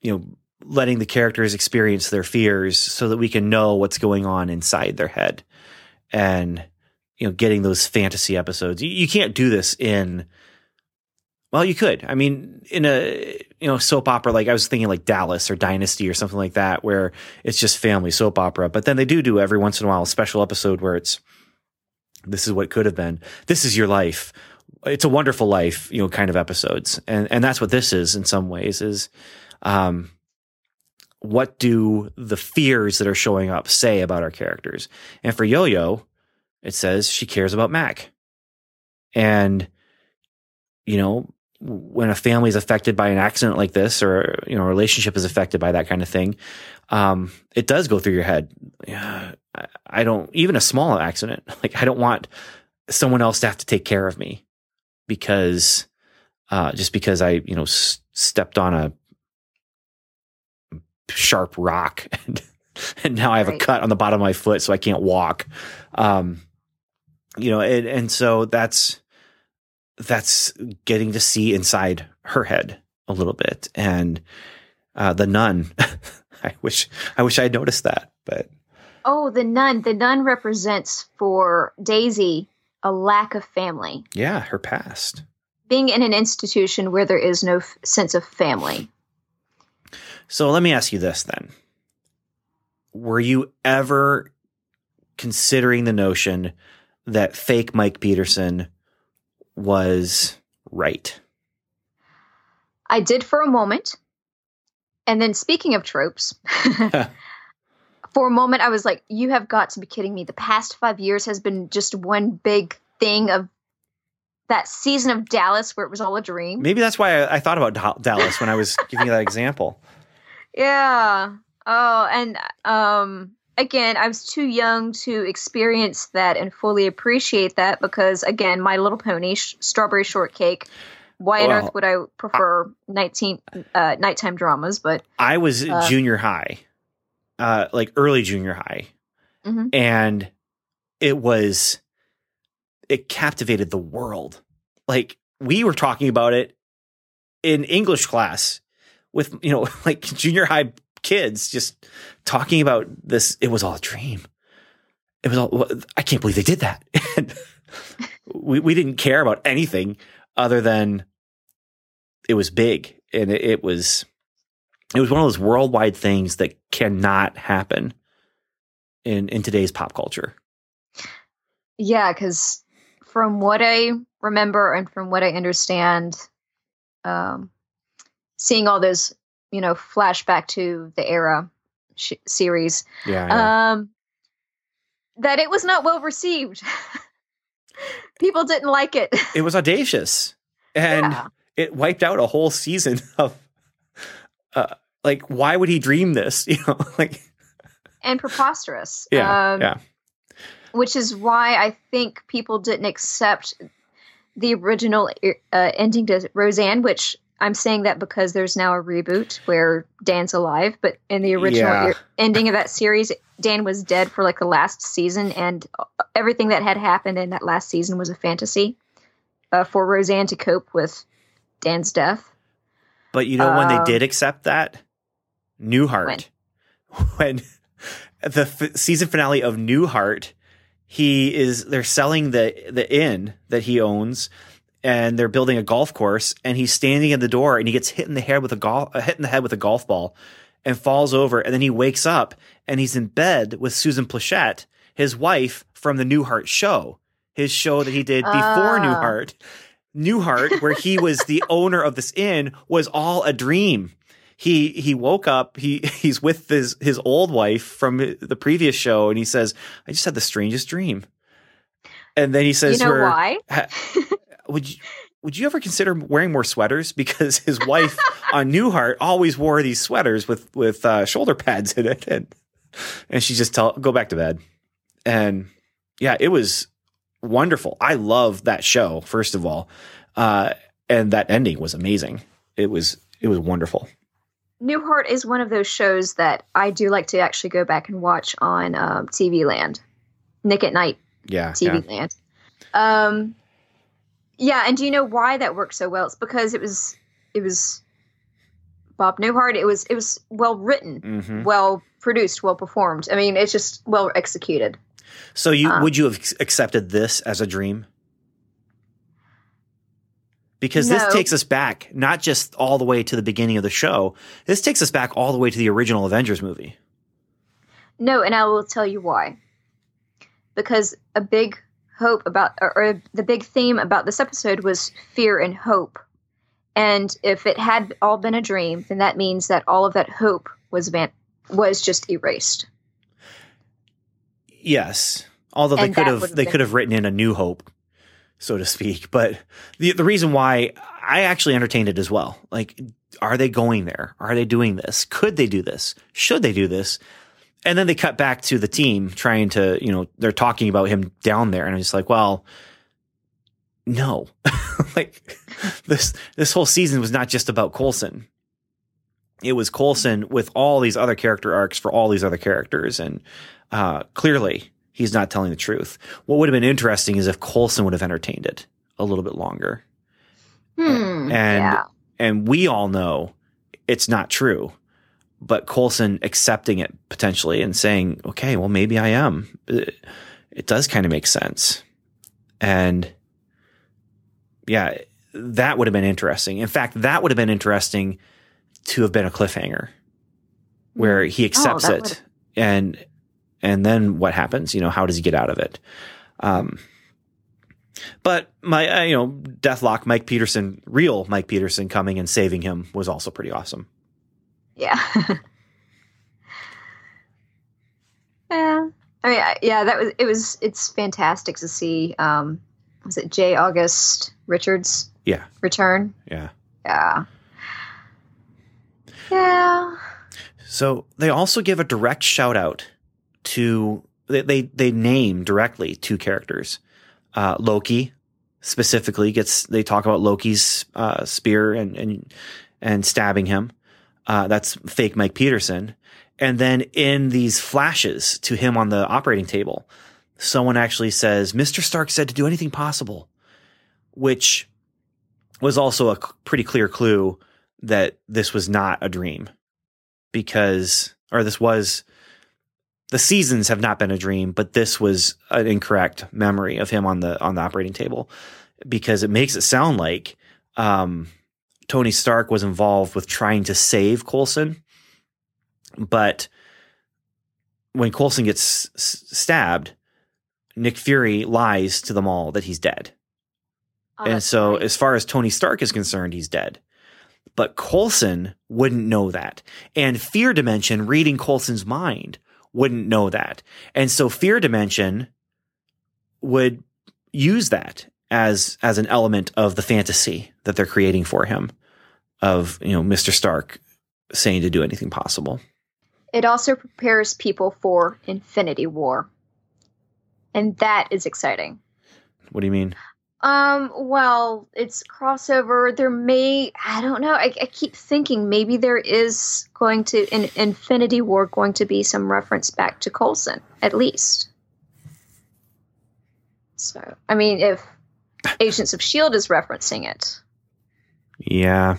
[SPEAKER 1] you know letting the characters experience their fears so that we can know what's going on inside their head and you know getting those fantasy episodes. You, you can't do this in well, you could. I mean, in a you know soap opera, like I was thinking, like Dallas or Dynasty or something like that, where it's just family soap opera. But then they do do every once in a while a special episode where it's this is what could have been. This is your life. It's a wonderful life, you know, kind of episodes, and and that's what this is in some ways. Is um, what do the fears that are showing up say about our characters? And for Yo Yo, it says she cares about Mac. And, you know, when a family is affected by an accident like this or, you know, a relationship is affected by that kind of thing, um, it does go through your head. I don't, even a small accident, *laughs* like I don't want someone else to have to take care of me because, uh, just because I, you know, s- stepped on a sharp rock *laughs* and, and now I have right. a cut on the bottom of my foot so I can't walk. Um, you know, and, and so that's that's getting to see inside her head a little bit. And uh, the nun, *laughs* I wish I wish I had noticed that, but
[SPEAKER 3] oh, the nun, the nun represents for Daisy a lack of family.
[SPEAKER 1] Yeah, her past.
[SPEAKER 3] Being in an institution where there is no f- sense of family.
[SPEAKER 1] So let me ask you this then. Were you ever considering the notion that fake Mike Peterson was right?
[SPEAKER 3] I did for a moment. And then speaking of tropes, *laughs* *laughs* for a moment I was like, you have got to be kidding me. The past five years has been just one big thing of that season of Dallas where it was all a dream.
[SPEAKER 1] Maybe that's why I, I thought about Dallas when I was giving you that *laughs* example.
[SPEAKER 3] Yeah. Oh, and um again, I was too young to experience that and fully appreciate that because again, My Little Pony, sh- Strawberry Shortcake. Why on earth would I prefer 19 uh, nighttime dramas? But
[SPEAKER 1] I was uh, junior high, uh, like early junior high, mm-hmm. and it was it captivated the world. Like we were talking about it in English class with you know *laughs* like junior high kids just talking about this. It was all a dream. It was all. I can't believe they did that. *laughs* we we didn't care about anything other than it was big and it, it was it was one of those worldwide things that cannot happen in in today's pop culture.
[SPEAKER 3] Yeah, because from what I remember and from what I understand, um, seeing all those, you know, flashback to the era sh- series,
[SPEAKER 1] yeah, yeah. Um,
[SPEAKER 3] that it was not well received. *laughs* People didn't like it.
[SPEAKER 1] It was audacious, *laughs* and yeah. it wiped out a whole season *laughs* of, uh, like, why would he dream this? You know, like,
[SPEAKER 3] and preposterous.
[SPEAKER 1] Yeah, um, yeah.
[SPEAKER 3] Which is why I think people didn't accept the original uh, ending to Roseanne, which I'm saying that because there's now a reboot where Dan's alive, but in the original yeah. ending of that series, Dan was dead for like the last season, and everything that had happened in that last season was a fantasy uh, for Roseanne to cope with Dan's death.
[SPEAKER 1] But you know when they did um, accept that? Newhart. When, *laughs* when the f- season finale of Newhart, he is they're selling the the inn that he owns and they're building a golf course and he's standing in the door and he gets hit in the head with a golf uh, hit in the head with a golf ball and falls over and then he wakes up and he's in bed with Susan Pleshette, his wife from the Newhart show, his show that he did before uh. Newhart. Newhart, where he was the *laughs* owner of this inn, was all a dream. He he woke up. He he's with his his old wife from the previous show, and he says, "I just had the strangest dream." And then he says,
[SPEAKER 3] "You know her, why?" *laughs*
[SPEAKER 1] would you would you ever consider wearing more sweaters? Because his wife on Newhart always wore these sweaters with with uh, shoulder pads in it, and and she just tell go back to bed. And yeah, it was wonderful. I love that show. First of all, uh, and that ending was amazing. It was it was wonderful.
[SPEAKER 3] Newhart is one of those shows that I do like to actually go back and watch on um, TV Land, Nick at Night.
[SPEAKER 1] Yeah,
[SPEAKER 3] TV yeah. Land. Um, yeah, and do you know why that worked so well? It's because it was it was Bob Newhart. It was it was well written, mm-hmm. well produced, well performed. I mean, it's just well executed.
[SPEAKER 1] So you um, would you have accepted this as a dream? Because no. this takes us back not just all the way to the beginning of the show. This takes us back all the way to the original Avengers movie.
[SPEAKER 3] No, and I will tell you why. Because a big hope about, or, or the big theme about this episode was fear and hope. And if it had all been a dream, then that means that all of that hope was van- was just erased.
[SPEAKER 1] Yes, although they could have they could have written in a new hope, so to speak. *laughs* But the the reason why I actually entertained it as well, like, are they going there? Are they doing this? Could they do this? Should they do this? And then they cut back to the team trying to, you know, they're talking about him down there, and I'm just like, well, no, *laughs* like this this whole season was not just about Coulson. It was Coulson with all these other character arcs for all these other characters, and uh, clearly he's not telling the truth. What would have been interesting is if Coulson would have entertained it a little bit longer.
[SPEAKER 3] Hmm,
[SPEAKER 1] and
[SPEAKER 3] yeah.
[SPEAKER 1] and we all know it's not true but Coulson accepting it potentially and saying, okay, well, maybe I am. It, does kind of make sense. And yeah, that would have been interesting. In fact, that would have been interesting to have been a cliffhanger where he oh, accepts oh, it and and then what happens? You know, how does he get out of it? Um, but my, uh, you know, Deathlok, Mike Peterson, real Mike Peterson coming and saving him was also pretty awesome.
[SPEAKER 3] Yeah. *laughs* yeah. I mean, yeah, that was it. Was it's fantastic to see? Um, was it J. August Richards?
[SPEAKER 1] Yeah.
[SPEAKER 3] Return.
[SPEAKER 1] Yeah.
[SPEAKER 3] Yeah. Yeah.
[SPEAKER 1] So they also give a direct shout out to they they, they name directly two characters. Uh, Loki specifically gets they talk about Loki's uh, spear and and and stabbing him. Uh, that's fake Mike Peterson. And then in these flashes to him on the operating table, someone actually says, Mr. Stark said to do anything possible, which was also a pretty clear clue that this was not a dream because, or this was, the seasons have not been a dream, but this was an incorrect memory of him on the, on the operating table because it makes it sound like, um, Tony Stark was involved with trying to save Coulson, but when Coulson gets s- stabbed, Nick Fury lies to them all that he's dead.
[SPEAKER 3] Oh,
[SPEAKER 1] and so,
[SPEAKER 3] right.
[SPEAKER 1] as far as Tony Stark is concerned, he's dead. But Coulson wouldn't know that. And Fear Dimension, reading Coulson's mind, wouldn't know that. And so, Fear Dimension would use that as as an element of the fantasy that they're creating for him of you know Mr. Stark saying to do anything possible.
[SPEAKER 3] it also prepares people for Infinity War, and that is exciting.
[SPEAKER 1] What do you mean?
[SPEAKER 3] Um, well, it's crossover. There may, I don't know. I, I keep thinking maybe there is going to, in Infinity War, going to be some reference back to Coulson, at least. So, I mean, if Agents of S.H.I.E.L.D. is referencing it,
[SPEAKER 1] Yeah,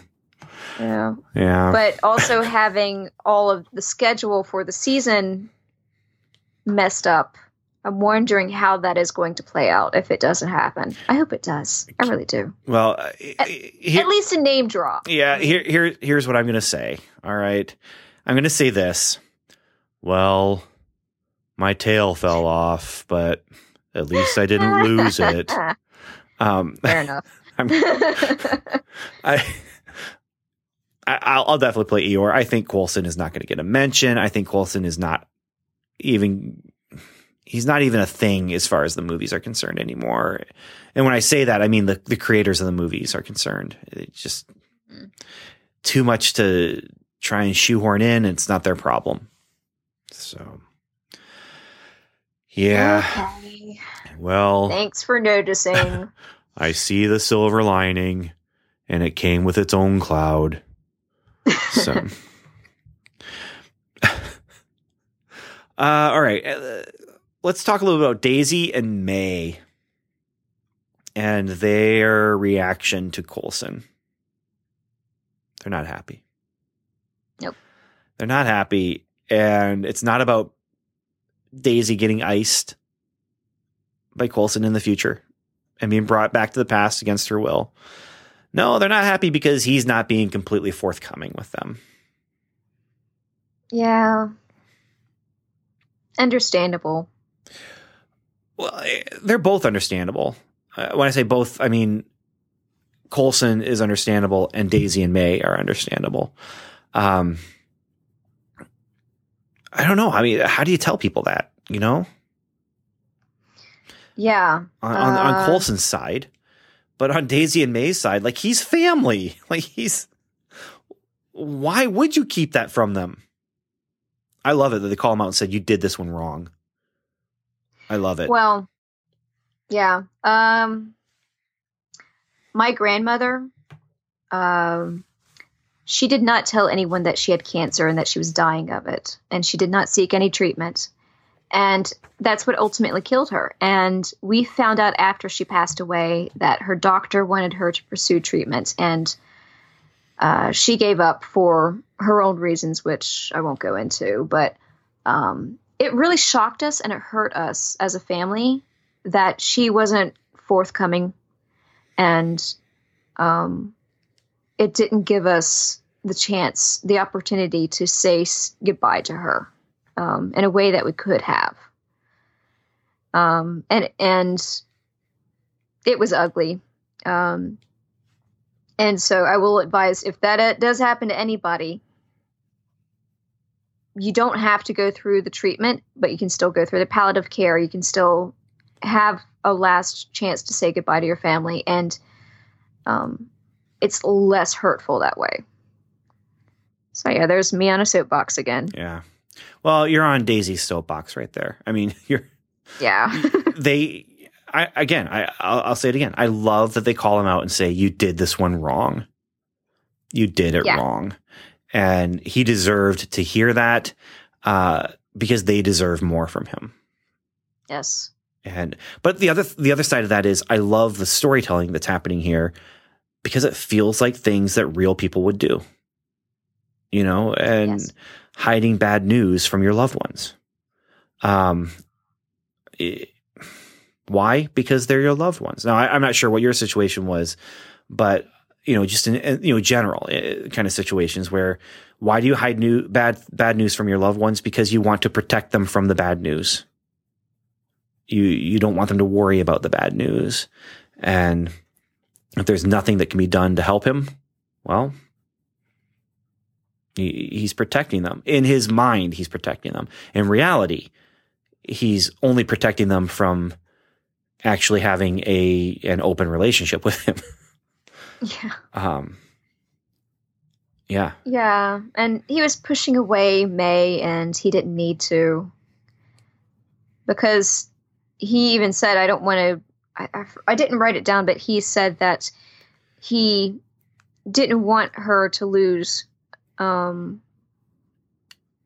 [SPEAKER 3] yeah.
[SPEAKER 1] yeah.
[SPEAKER 3] But also *laughs* having all of the schedule for the season messed up. I'm wondering how that is going to play out if it doesn't happen. I hope it does. I really do.
[SPEAKER 1] well, uh, here-
[SPEAKER 3] At least a name drop.
[SPEAKER 1] Yeah, here here here's what I'm going to say. All right. I'm going to say this. Well, my tail fell off, but at least I didn't lose it. *laughs* Um
[SPEAKER 3] Fair enough. *laughs*
[SPEAKER 1] I'm, *laughs* I I I'll, I'll definitely play Eeyore. I think Coulson is not going to get a mention. I think Coulson is not even he's not even a thing as far as the movies are concerned anymore. And when I say that, I mean the the creators of the movies are concerned. It's just
[SPEAKER 3] Mm.
[SPEAKER 1] too much to try and shoehorn in. It's not their problem. So, yeah.
[SPEAKER 3] Okay.
[SPEAKER 1] Well,
[SPEAKER 3] Thanks for noticing. *laughs* *laughs*
[SPEAKER 1] I see the silver lining, and it came with its own cloud. So, *laughs* uh, all right. Uh, let's talk a little about Daisy and May and their reaction to Coulson. They're not happy.
[SPEAKER 3] Nope.
[SPEAKER 1] They're not happy. And it's not about Daisy getting iced by Coulson in the future and being brought back to the past against her will. No, they're not happy because he's not being completely forthcoming with them.
[SPEAKER 3] yeah. Understandable.
[SPEAKER 1] Well, eh, they're both understandable. Uh, when I say both, I mean Coulson is understandable and Daisy and May are understandable. Um, I don't know. I mean, how do you tell people that? You know,
[SPEAKER 3] Yeah.
[SPEAKER 1] on, on, on
[SPEAKER 3] Uh,
[SPEAKER 1] Coulson's side, but on Daisy and May's side, like he's family. *laughs* Like he's. Why would you keep that from them? I love it that they call him out and said you did this one wrong. I love it.
[SPEAKER 3] Well, yeah. Um, my grandmother, um, she did not tell anyone that she had cancer and that she was dying of it, and she did not seek any treatment. And that's what ultimately killed her. And we found out after she passed away that her doctor wanted her to pursue treatment, and uh, she gave up for her own reasons, which I won't go into. But um, it really shocked us and it hurt us as a family that she wasn't forthcoming and um, it didn't give us the chance the opportunity to say goodbye to her um, in a way that we could have um, and and it was ugly um, and so i will advise if that uh, does happen to anybody you don't have to go through the treatment, but you can still go through the palliative care. You can still have a last chance to say goodbye to your family, and um, it's less hurtful that way. So yeah, there's me on a soapbox again.
[SPEAKER 1] Yeah. Well, you're on Daisy's soapbox right there. I mean, *laughs* you're
[SPEAKER 3] Yeah, *laughs*
[SPEAKER 1] they. I again, I I'll, I'll say it again. I love that they call him out and say you did this one wrong. You did it
[SPEAKER 3] Yeah.
[SPEAKER 1] wrong, and he deserved to hear that uh, because they deserve more from him.
[SPEAKER 3] yes,
[SPEAKER 1] And but the other the other side of that is I love the storytelling that's happening here because it feels like things that real people would do. You know, and
[SPEAKER 3] Yes.
[SPEAKER 1] Hiding bad news from your loved ones. Um i- why? Because they're your loved ones. Now, I, I'm not sure what your situation was, but you know, just in, you know general uh, kind of situations where why do you hide new bad bad news from your loved ones? Because you want to protect them from the bad news you you don't want them to worry about the bad news. And if there's nothing that can be done to help him, well, he, he's protecting them. In his mind, he's protecting them. In reality, he's only protecting them from actually having a an open relationship with him.
[SPEAKER 3] Yeah.
[SPEAKER 1] Um yeah.
[SPEAKER 3] Yeah, and he was pushing away May and he didn't need to because he even said I don't want to I, I, I didn't write it down but he said that he didn't want her to lose um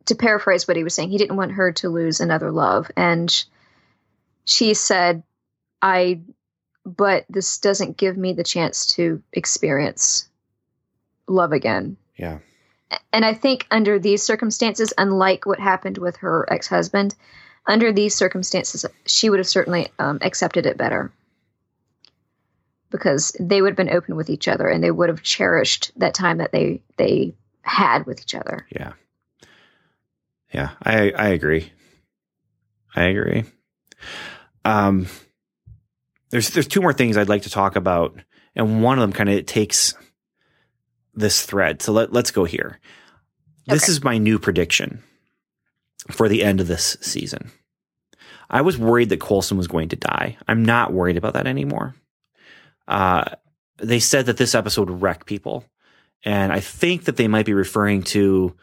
[SPEAKER 3] to paraphrase what he was saying he didn't want her to lose another love. And she said I but this doesn't give me the chance to experience love again.
[SPEAKER 1] Yeah.
[SPEAKER 3] and I think under these circumstances, unlike what happened with her ex husband, under these circumstances, she would have certainly um, accepted it better. Because they would have been open with each other and they would have cherished that time that they they had with each other.
[SPEAKER 1] Yeah. Yeah, I I agree. I agree. Um there's there's two more things I'd like to talk about and one of them kind of takes this thread. So let let's go here. This
[SPEAKER 3] Okay.
[SPEAKER 1] is my new prediction for the end of this season. I was worried that Coulson was going to die. I'm not worried about that anymore. Uh, they said that this episode would wreck people. And I think that they might be referring to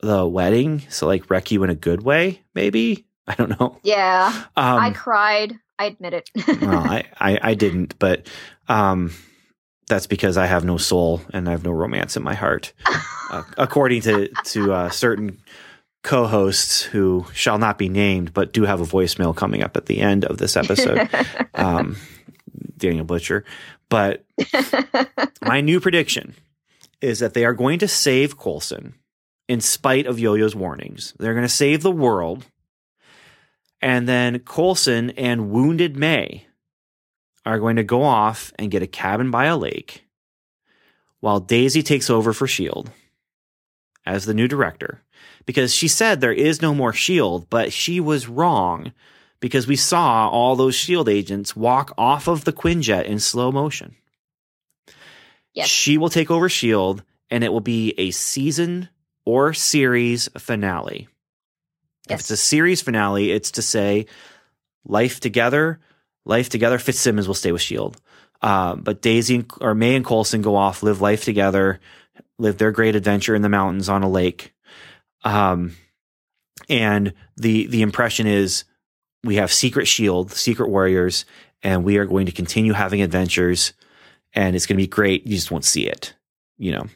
[SPEAKER 1] the wedding. So, like, wreck you in a good way, maybe? I don't know.
[SPEAKER 3] Yeah,
[SPEAKER 1] Um,
[SPEAKER 3] I cried. I admit it. *laughs*
[SPEAKER 1] well, I, I, I didn't, but um, that's because I have no soul and I have no romance in my heart, *laughs* uh, according to to uh, certain co-hosts who shall not be named, but do have a voicemail coming up at the end of this episode. *laughs* um, Daniel Butcher, but my new prediction is that they are going to save Coulson in spite of Yo-Yo's warnings. They're going to save the world. And then Coulson and Wounded May are going to go off and get a cabin by a lake while Daisy takes over for S.H.I.E.L.D. As the new director. Because she said there is no more S.H.I.E.L.D., but she was wrong because we saw all those S.H.I.E.L.D. agents walk off of the Quinjet in slow motion.
[SPEAKER 3] Yes.
[SPEAKER 1] She will take over S.H.I.E.L.D., and it will be a season or series finale. If it's a series finale, it's to say life together, life together. Fitzsimmons will stay with Shield, uh, but Daisy and, or May and Coulson go off, live life together, live their great adventure in the mountains on a lake. Um, and the the impression is we have secret Shield, secret warriors, and we are going to continue having adventures, and it's going to be great. You just won't see it, you know.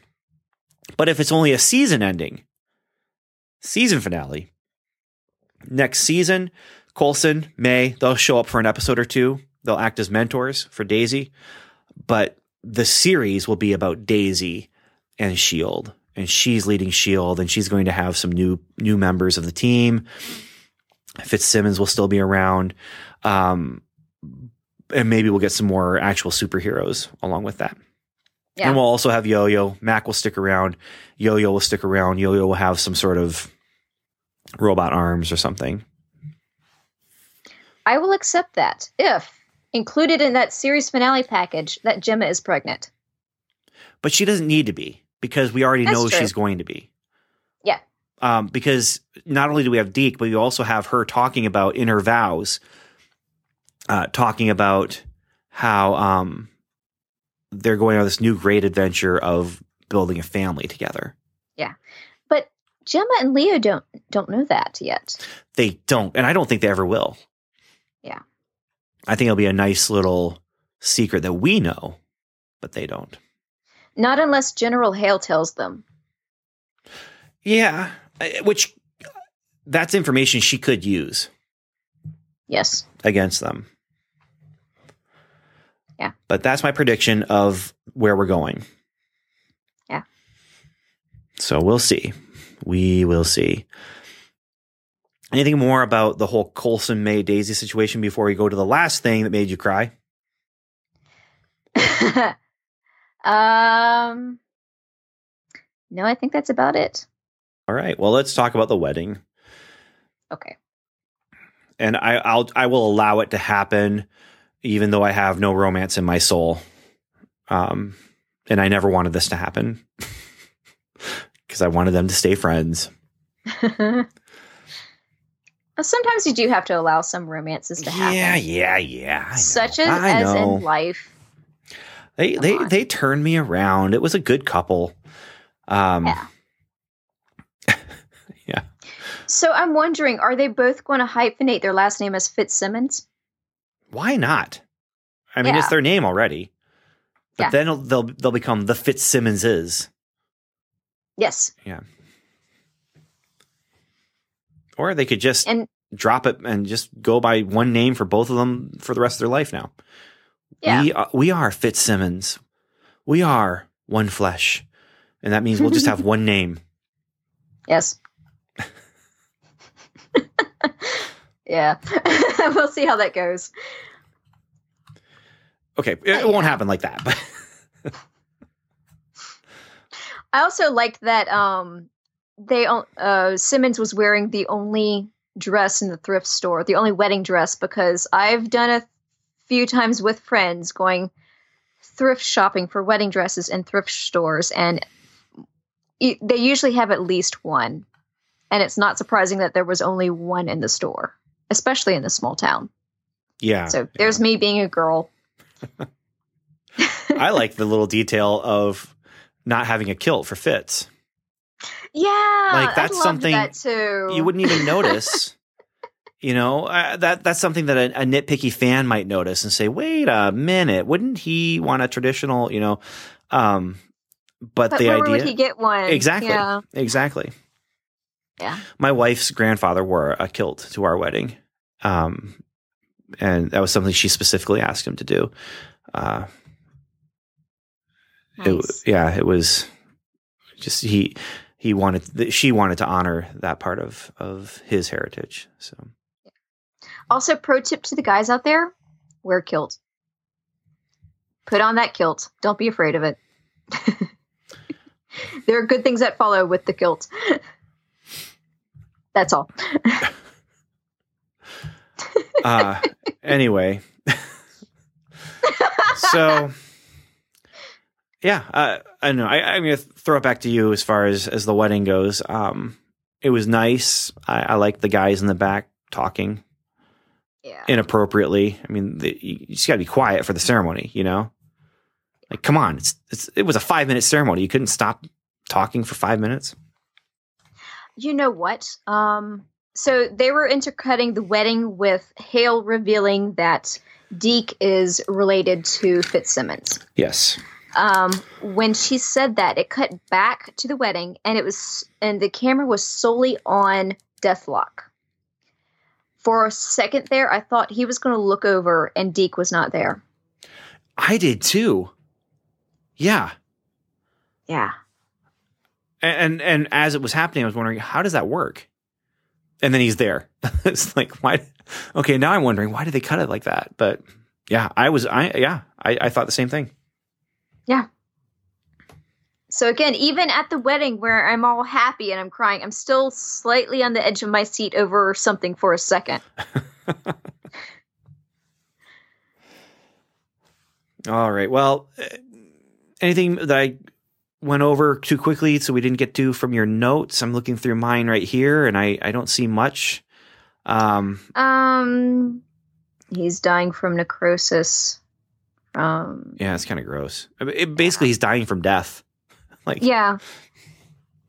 [SPEAKER 1] But if it's only a season ending, season finale, next season, Coulson, May, they'll show up for an episode or two. They'll act as mentors for Daisy, but the series will be about Daisy and Shield, and she's leading Shield, and she's going to have some new new members of the team. Fitzsimmons will still be around, um, and maybe we'll get some more actual superheroes along with that.
[SPEAKER 3] Yeah.
[SPEAKER 1] And we'll also have Yo Yo. Mac will stick around. Yo Yo will stick around. Yo Yo will have some sort of robot arms or something.
[SPEAKER 3] I will accept that if included in that series finale package that Jemma is pregnant.
[SPEAKER 1] But she doesn't need to be because we already
[SPEAKER 3] That's
[SPEAKER 1] know
[SPEAKER 3] true.
[SPEAKER 1] she's going to be.
[SPEAKER 3] Yeah.
[SPEAKER 1] Um, because not only do we have Deke, but we also have her talking about in her vows, uh, talking about how um, they're going on this new great adventure of building a family together.
[SPEAKER 3] Yeah, but Jemma and Leo don't don't know that yet.
[SPEAKER 1] They don't, and I don't think they ever will.
[SPEAKER 3] Yeah.
[SPEAKER 1] I think it'll be a nice little secret that we know, but they don't.
[SPEAKER 3] Not unless General Hale tells them.
[SPEAKER 1] Yeah, which that's information she could use
[SPEAKER 3] Yes.
[SPEAKER 1] against them.
[SPEAKER 3] Yeah.
[SPEAKER 1] But that's my prediction of where we're going.
[SPEAKER 3] Yeah.
[SPEAKER 1] So we'll see. We will see. Anything more about the whole Coulson May Daisy situation before we go to the last thing that made you cry? *laughs*
[SPEAKER 3] um No, I think that's about it.
[SPEAKER 1] All right. Well, let's talk about the wedding.
[SPEAKER 3] Okay.
[SPEAKER 1] and I, I'll I will allow it to happen, even though I have no romance in my soul. Um, and I never wanted this to happen *laughs* because I wanted them to stay friends. *laughs*
[SPEAKER 3] Sometimes you do have to allow some romances to happen.
[SPEAKER 1] Yeah, yeah, yeah.
[SPEAKER 3] Such as, as in life.
[SPEAKER 1] They Come they on. they turned me around. It was a good couple. Um, yeah. *laughs* yeah.
[SPEAKER 3] So I'm wondering, are they both going to hyphenate their last name as Fitzsimmons?
[SPEAKER 1] Why not? I mean, yeah. it's their name already. But yeah. then they'll they'll become the Fitzsimmonses.
[SPEAKER 3] Yes.
[SPEAKER 1] Yeah. Or they could just and, drop it and just go by one name for both of them for the rest of their life now. Yeah. We, uh, we are Fitzsimmons. We are one flesh. And that means we'll just have *laughs* one name.
[SPEAKER 3] Yes. *laughs* yeah. *laughs* we'll see how that goes.
[SPEAKER 1] Okay. It, it won't happen like that. But *laughs*
[SPEAKER 3] I also liked that um, they uh, Simmons was wearing the only dress in the thrift store, the only wedding dress, because I've done a few times with friends going thrift shopping for wedding dresses in thrift stores, and they usually have at least one. And it's not surprising that there was only one in the store, especially in a small town.
[SPEAKER 1] Yeah.
[SPEAKER 3] So there's yeah. me being a girl. *laughs*
[SPEAKER 1] I like the little detail of not having a kilt for Fitz.
[SPEAKER 3] Yeah,
[SPEAKER 1] like that's something
[SPEAKER 3] that too.
[SPEAKER 1] you wouldn't even notice. *laughs* you know, uh, that that's something that a, a, nitpicky fan might notice and say, "Wait a minute, wouldn't he want a traditional?" You know, um, but, but the
[SPEAKER 3] where
[SPEAKER 1] idea
[SPEAKER 3] would he get one
[SPEAKER 1] exactly, yeah. exactly.
[SPEAKER 3] Yeah,
[SPEAKER 1] my wife's grandfather wore a kilt to our wedding, um, and that was something she specifically asked him to do. Uh, nice. it, yeah, it was just he he wanted she wanted to honor that part of of his heritage. So,
[SPEAKER 3] also pro tip to the guys out there: wear kilt. Put on that kilt. Don't be afraid of it. *laughs* there are good things that follow with the kilt. *laughs* That's all. *laughs* *laughs*
[SPEAKER 1] uh, anyway, *laughs* so yeah, uh, I don't know. I, am gonna throw it back to you as far as as the wedding goes. Um, it was nice. I, I like the guys in the back talking.
[SPEAKER 3] Yeah.
[SPEAKER 1] Inappropriately. I mean, the, you just got to be quiet for the ceremony. You know, like come on. It's, it's it was a five minute ceremony. You couldn't stop talking for five minutes.
[SPEAKER 3] You know what? Um, so they were intercutting the wedding with Hale revealing that Deke is related to Fitzsimmons.
[SPEAKER 1] Yes
[SPEAKER 3] um, when she said that, it cut back to the wedding, and it was and the camera was solely on Deathlok. For a second there, I thought he was going to look over, and Deke was not there.
[SPEAKER 1] I did too. Yeah.
[SPEAKER 3] Yeah.
[SPEAKER 1] And, and and as it was happening, I was wondering how does that work? And then he's there. *laughs* it's like why? Okay, now I'm wondering why did they cut it like that? But yeah, I was I yeah I, I thought the same thing.
[SPEAKER 3] Yeah. So again, even at the wedding where I'm all happy and I'm crying, I'm still slightly on the edge of my seat over something for a second. *laughs* *laughs*
[SPEAKER 1] all right. Well, anything that I went over too quickly so we didn't get to from your notes? I'm looking through mine right here and I, I don't see much. Um,
[SPEAKER 3] um, he's dying from necrosis. Um,
[SPEAKER 1] yeah, it's kind of gross. It, basically, he's dying from death. *laughs* like,
[SPEAKER 3] yeah.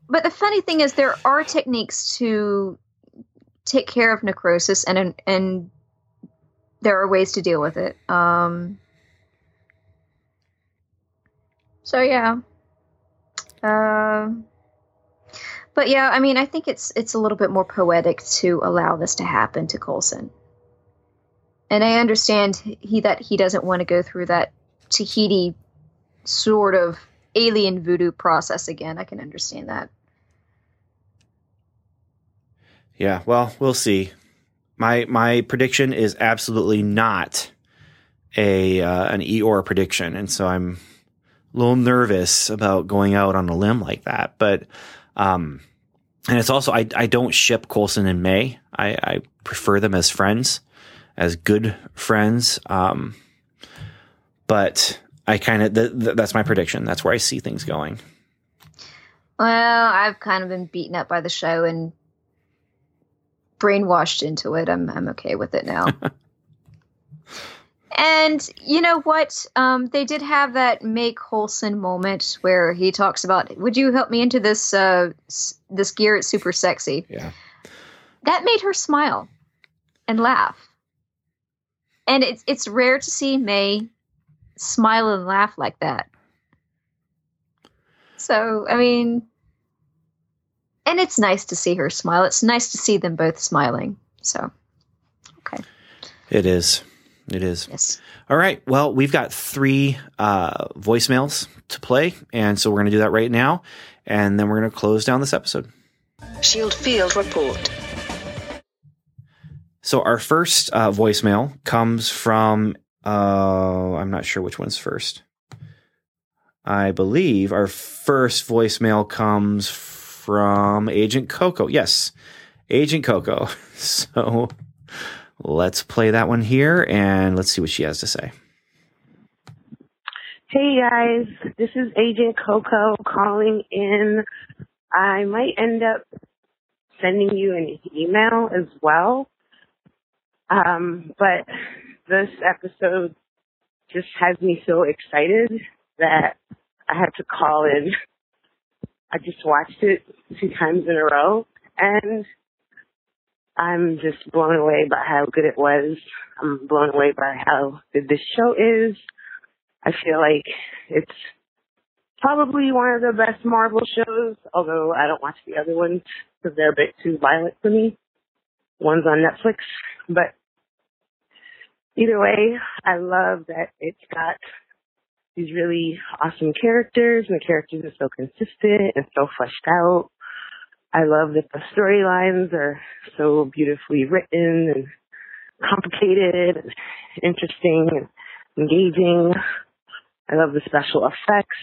[SPEAKER 3] But the funny thing is, there are techniques to take care of necrosis, and and there are ways to deal with it. Um, so yeah. Uh, but yeah, I mean, I think it's it's a little bit more poetic to allow this to happen to Coulson and I understand he that he doesn't want to go through that Tahiti sort of alien voodoo process again. I can understand that.
[SPEAKER 1] Yeah, well, we'll see. My my prediction is absolutely not a uh, an Eeyore prediction, and so I'm little nervous about going out on a limb like that. But um, and it's also I I don't ship Coulson and May. I, I prefer them as friends, as good friends. Um, but I kind of th- th- that's my prediction. That's where I see things going.
[SPEAKER 3] Well, I've kind of been beaten up by the show and brainwashed into it. I'm I'm okay with it now. *laughs* and you know what? Um, they did have that May Coulson moment where he talks about, "Would you help me into this uh, this gear? It's super sexy."
[SPEAKER 1] Yeah,
[SPEAKER 3] that made her smile and laugh. And it's it's rare to see May smile and laugh like that. So, I mean, and it's nice to see her smile. It's nice to see them both smiling. So, okay.
[SPEAKER 1] It is. It is.
[SPEAKER 3] Yes.
[SPEAKER 1] All right. Well, we've got three uh, voicemails to play. And so we're going to do that right now. And then we're going to close down this episode.
[SPEAKER 4] Shield Field Report.
[SPEAKER 1] So our first uh, voicemail comes from, uh, I'm not sure which one's first. I believe our first voicemail comes from Agent Coco. Yes, Agent Coco. *laughs* So let's play that one here and let's see what she has to say.
[SPEAKER 5] Hey guys, this is Agent Coco calling in. I might end up sending you an email as well. Um, but this episode just has me so excited that I had to call in. I just watched it two times in a row and I'm just blown away by how good it was. I'm blown away by how good this show is. I feel like it's probably one of the best Marvel shows, although I don't watch the other ones because they're a bit too violent for me. One's on Netflix, but either way, I love that it's got these really awesome characters and the characters are so consistent and so fleshed out. I love that the storylines are so beautifully written and complicated and interesting and engaging. I love the special effects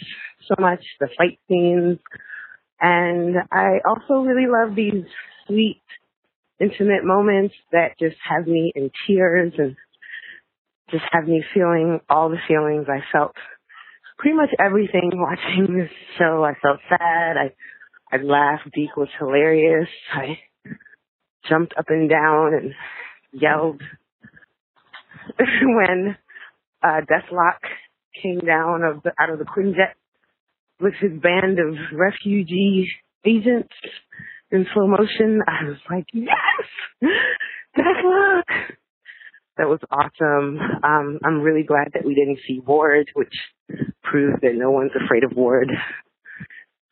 [SPEAKER 5] so much, the fight scenes. And I also really love these sweet, intimate moments that just have me in tears and just have me feeling all the feelings I felt. Pretty much everything *laughs* watching this show. I felt sad. I I laughed. Deke was hilarious. I jumped up and down and yelled *laughs* when uh, Deathlok came down of the, out of the Quinjet with his band of refugee agents in slow motion. I was like, yes, Deathlok. That was awesome. Um, I'm really glad that we didn't see Ward, which proves that no one's afraid of Ward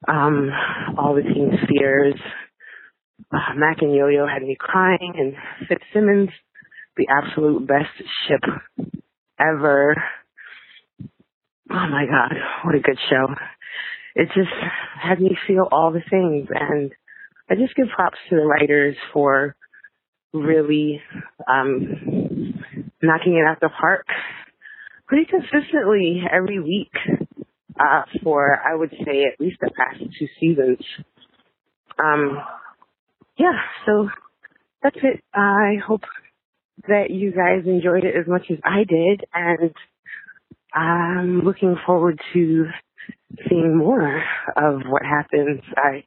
[SPEAKER 5] um, all the team fears. Uh, Mac and Yo-Yo had me crying, and Fitzsimmons, the absolute best ship ever. Oh my God, what a good show! It just had me feel all the things, and I just give props to the writers for really um, knocking it out the park pretty consistently every week uh, for I would say at least the past two seasons. Um, yeah, so that's it. I hope that you guys enjoyed it as much as I did, and I'm looking forward to seeing more of what happens. I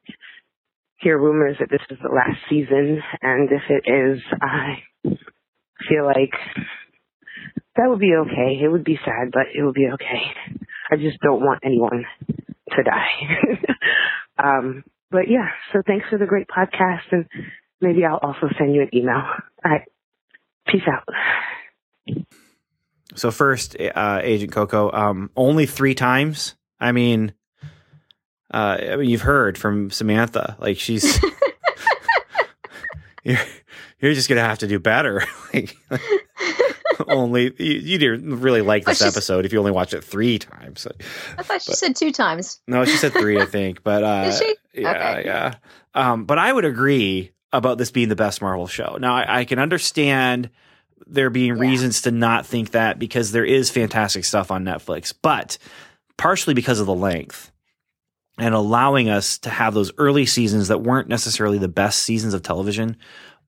[SPEAKER 5] hear rumors that this is the last season, and if it is, I feel like that would be okay. It would be sad, but it would be okay. I just don't want anyone to die. *laughs* um, but yeah, so thanks for the great podcast, and maybe I'll also send you an email. All right, peace out.
[SPEAKER 1] So first, uh, Agent Coco, um, only three times. I mean, uh, I mean, you've heard from Samantha, like she's. *laughs* *laughs* you're, you're just gonna have to do better. like, *laughs* only you, you, didn't really like this episode if you only watched it three times.
[SPEAKER 3] I thought she but, said two times.
[SPEAKER 1] No, she said three, I think. But *laughs* uh,
[SPEAKER 3] Is she?
[SPEAKER 1] Yeah,
[SPEAKER 3] okay.
[SPEAKER 1] yeah. Um, but I would agree about this being the best Marvel show. Now I, I can understand there being yeah. reasons to not think that because there is fantastic stuff on Netflix, but partially because of the length. and allowing us to have those early seasons that weren't necessarily the best seasons of television,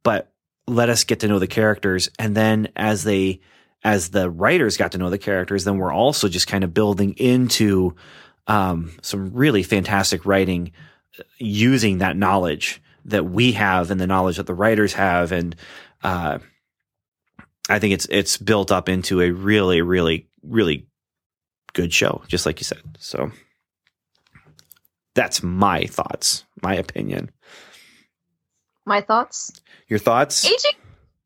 [SPEAKER 1] but let us get to know the characters. And then as they, as the writers got to know the characters, then we're also just kind of building into um, some really fantastic writing uh, using that knowledge that we have and the knowledge that the writers have. And uh, I think it's it's built up into a really, really, really good show, just like you said. So that's my thoughts, my opinion.
[SPEAKER 3] My thoughts.
[SPEAKER 1] Your thoughts,
[SPEAKER 3] Agent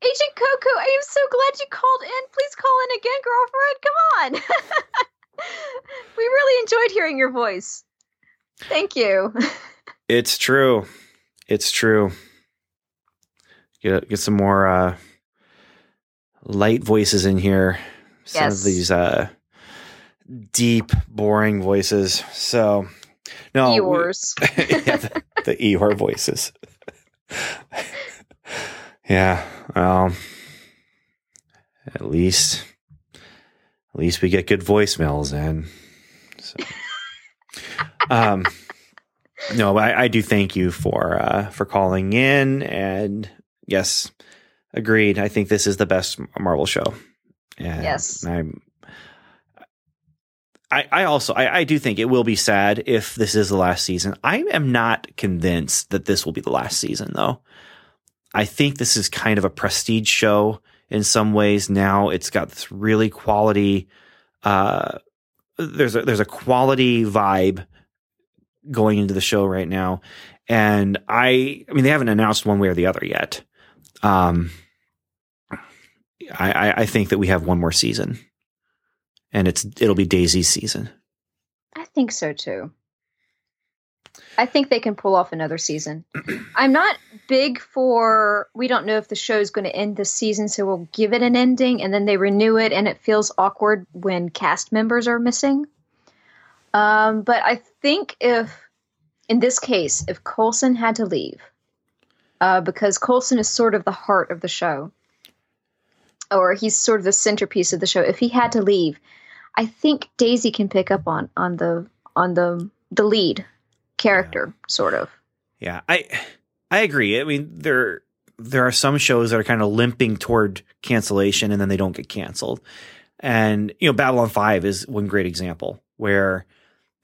[SPEAKER 3] Agent Coco. I am so glad you called in. Please call in again, girlfriend. Come on. *laughs* we really enjoyed hearing your voice. Thank you. *laughs*
[SPEAKER 1] it's true. It's true. Get get some more uh, light voices in here. Some yes. of these uh, deep, boring voices. So no,
[SPEAKER 3] Eeyores. *laughs*
[SPEAKER 1] yeah, the, the Eeyore voices. *laughs* yeah. Um. At least, at least we get good voicemails in. So, *laughs* um. No, I, I do thank you for uh, for calling in, and yes, agreed. I think this is the best Marvel show.
[SPEAKER 3] And yes,
[SPEAKER 1] I'm I, I also I, I do think it will be sad if this is the last season. I am not convinced that this will be the last season though. I think this is kind of a prestige show in some ways now. It's got this really quality uh there's a there's a quality vibe going into the show right now. And I I mean they haven't announced one way or the other yet. Um I, I think that we have one more season and it's it'll be Daisy's season.
[SPEAKER 3] I think so too. I think they can pull off another season. *clears throat* I'm not big for we don't know if the show is going to end this season, so we'll give it an ending and then they renew it, and it feels awkward when cast members are missing. Um, but I think if, in this case, if Coulson had to leave, uh, because Coulson is sort of the heart of the show, or he's sort of the centerpiece of the show. If he had to leave, I think Daisy can pick up on on the on the the lead character, yeah. sort of.
[SPEAKER 1] Yeah, I I agree. I mean, there there are some shows that are kind of limping toward cancellation, and then they don't get canceled. And you know, Babylon Five is one great example where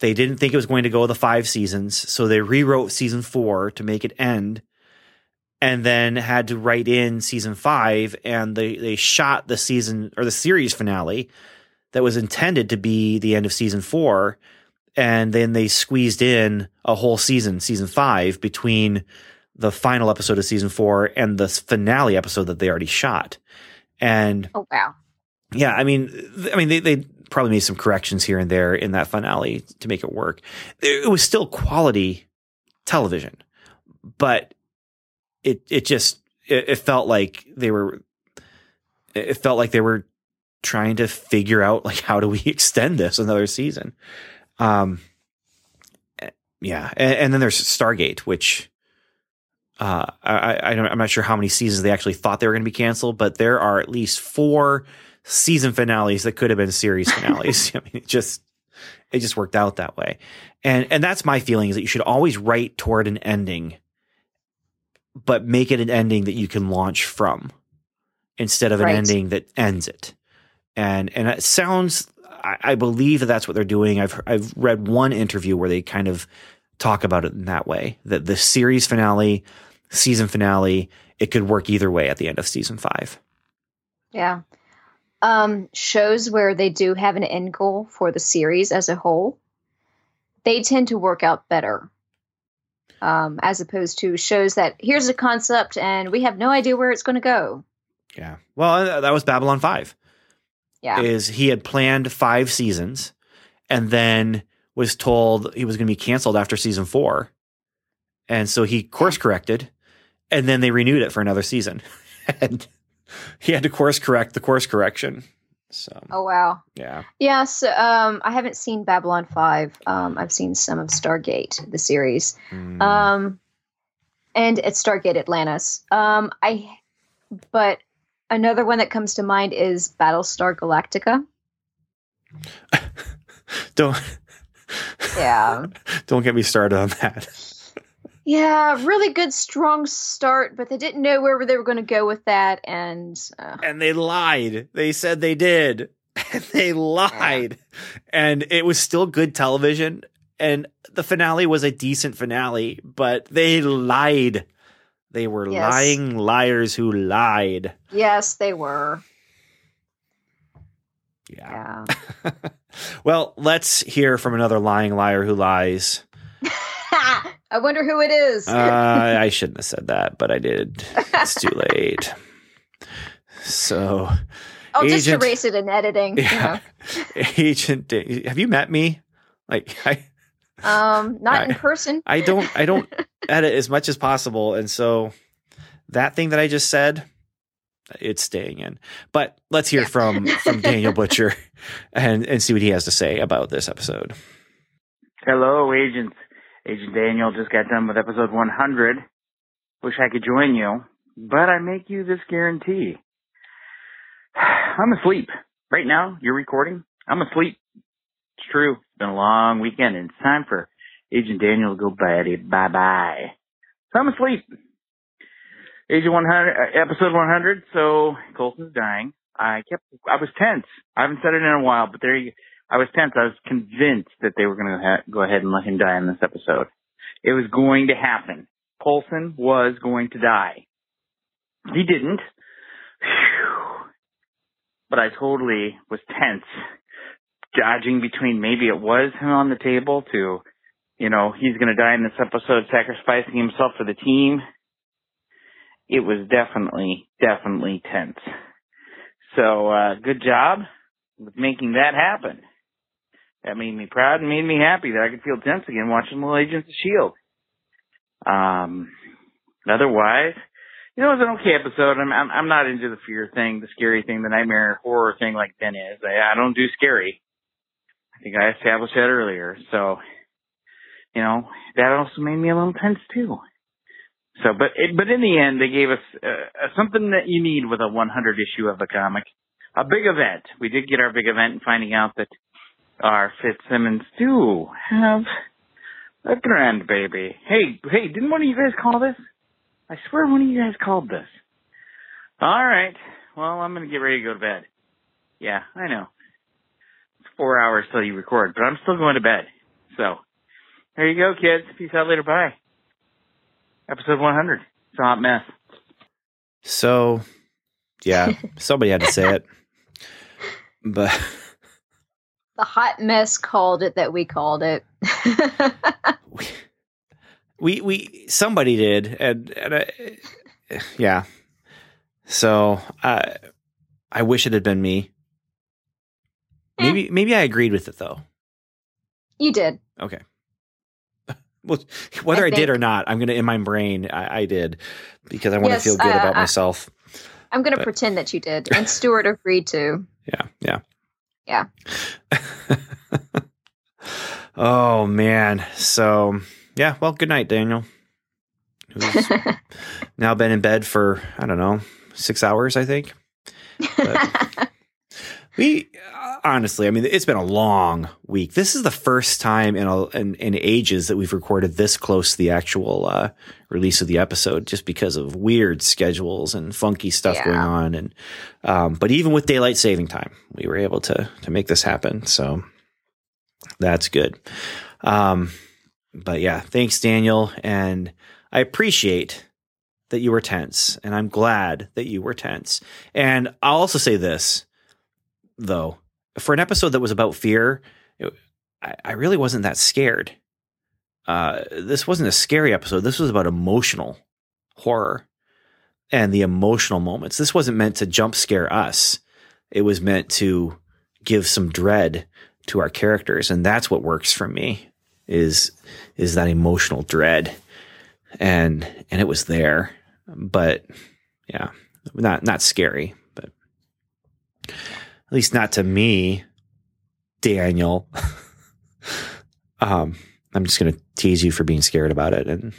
[SPEAKER 1] they didn't think it was going to go the five seasons, so they rewrote season four to make it end, and then had to write in season five, and they they shot the season or the series finale that was intended to be the end of season four. And then they squeezed in a whole season, season five, between the final episode of season four and the finale episode that they already shot. And
[SPEAKER 3] oh wow,
[SPEAKER 1] yeah, I mean, I mean, they they probably made some corrections here and there in that finale to make it work. It was still quality television, but it it just it, it felt like they were it felt like they were trying to figure out like how do we *laughs* extend this another season. Um, yeah, and, and then there's Stargate, which uh, I, I am not sure how many seasons they actually thought they were going to be canceled, but there are at least four season finales that could have been series finales. *laughs* I mean, it just it just worked out that way, and and that's my feeling is that you should always write toward an ending, but make it an ending that you can launch from instead of an right. ending that ends it and and it sounds I, I believe that that's what they're doing. I've I've read one interview where they kind of talk about it in that way that the series finale, season finale, it could work either way at the end of season five.
[SPEAKER 3] Yeah. Um, shows where they do have an end goal for the series as a whole, they tend to work out better. Um, as opposed to shows that here's a concept and we have no idea where it's going to go.
[SPEAKER 1] Yeah. Well, that was Babylon 5.
[SPEAKER 3] Yeah.
[SPEAKER 1] Is he had planned five seasons and then was told he was going to be canceled after season four. And so he course corrected and then they renewed it for another season. *laughs* and he had to course correct the course correction. So
[SPEAKER 3] Oh wow.
[SPEAKER 1] Yeah.
[SPEAKER 3] Yes, um I haven't seen Babylon 5. Um I've seen some of Stargate the series. Mm. Um and at Stargate Atlantis. Um I but Another one that comes to mind is Battlestar Galactica. *laughs*
[SPEAKER 1] Don't *laughs*
[SPEAKER 3] Yeah.
[SPEAKER 1] Don't get me started on that.
[SPEAKER 3] Yeah, really good, strong start, but they didn't know where they were going to go with that, and uh,
[SPEAKER 1] and they lied. They said they did, *laughs* and they lied, and it was still good television. And the finale was a decent finale, but they lied. They were yes. lying liars who lied.
[SPEAKER 3] Yes, they were.
[SPEAKER 1] Yeah. yeah. *laughs* well, let's hear from another lying liar who lies. *laughs*
[SPEAKER 3] I wonder who it is.
[SPEAKER 1] uh, I shouldn't have said that, but I did. It's too *laughs* late. So,
[SPEAKER 3] I'll agent, just erase it in editing. Yeah.
[SPEAKER 1] You know. Agent, have you met me? Like, I.
[SPEAKER 3] Um, not I, in person.
[SPEAKER 1] I don't. I don't *laughs* edit as much as possible, and so that thing that I just said, it's staying in. But let's hear yeah. from from Daniel *laughs* Butcher and and see what he has to say about this episode.
[SPEAKER 6] Hello, agents. Agent Daniel just got done with episode 100. Wish I could join you, but I make you this guarantee. *sighs* I'm asleep. Right now, you're recording. I'm asleep. It's true. It's been a long weekend and it's time for Agent Daniel to go bye bye. So I'm asleep. Agent 100, uh, episode 100. So Coulson's dying. I kept, I was tense. I haven't said it in a while, but there you I was tense. I was convinced that they were going to ha- go ahead and let him die in this episode. It was going to happen. Coulson was going to die. He didn't. Whew. But I totally was tense, dodging between maybe it was him on the table to, you know, he's going to die in this episode, sacrificing himself for the team. It was definitely, definitely tense. So, uh, good job with making that happen. That made me proud and made me happy that I could feel tense again watching Little Agents of S.H.I.E.L.D. Um, otherwise, you know, it was an okay episode. I'm, I'm, I'm not into the fear thing, the scary thing, the nightmare horror thing like Ben is. I, I don't do scary. I think I established that earlier. So, you know, that also made me a little tense too. So, but it, but in the end, they gave us uh, something that you need with a 100 issue of a comic, a big event. We did get our big event, finding out that our Fitzsimmons do have a grandbaby. Hey, hey, didn't one of you guys call this? I swear one of you guys called this. All right. Well, I'm going to get ready to go to bed. Yeah, I know. It's four hours till you record, but I'm still going to bed. So, there you go, kids. Peace out later. Bye. Episode 100. It's a hot mess.
[SPEAKER 1] So, yeah, *laughs* somebody had to say it. But
[SPEAKER 3] the hot mess called it that we called it. *laughs*
[SPEAKER 1] we, we somebody did, and, and uh, yeah. So I I wish it had been me. Maybe eh. maybe I agreed with it though.
[SPEAKER 3] You did.
[SPEAKER 1] Okay. *laughs* Well, whether I, I did or not, I'm gonna in my brain I, I did because I want yes, to feel good uh, about myself.
[SPEAKER 3] I'm gonna but. pretend that you did, and *laughs* Stuart agreed to.
[SPEAKER 1] Yeah, yeah.
[SPEAKER 3] Yeah. *laughs*
[SPEAKER 1] oh man. So yeah. Well, good night, Daniel. Now been in bed for I don't know six hours, I think. But we honestly, I mean, it's been a long week. This is the first time in, a, in, in ages that we've recorded this close to the actual uh, release of the episode, just because of weird schedules and funky stuff yeah. going on. And um, but even with daylight saving time, we were able to to make this happen. So that's good. Um, but yeah, thanks, Daniel, and I appreciate that you were tense, and I'm glad that you were tense. And I'll also say this, though for an episode that was about fear, it, I, I, really wasn't that scared. Uh, this wasn't a scary episode. This was about emotional horror and the emotional moments. This wasn't meant to jump scare us. It was meant to give some dread to our characters, and that's what works for me. Is is that emotional dread, and and it was there, but yeah, not not scary, but least not to me, Daniel. *laughs* um, I'm just going to tease you for being scared about it, and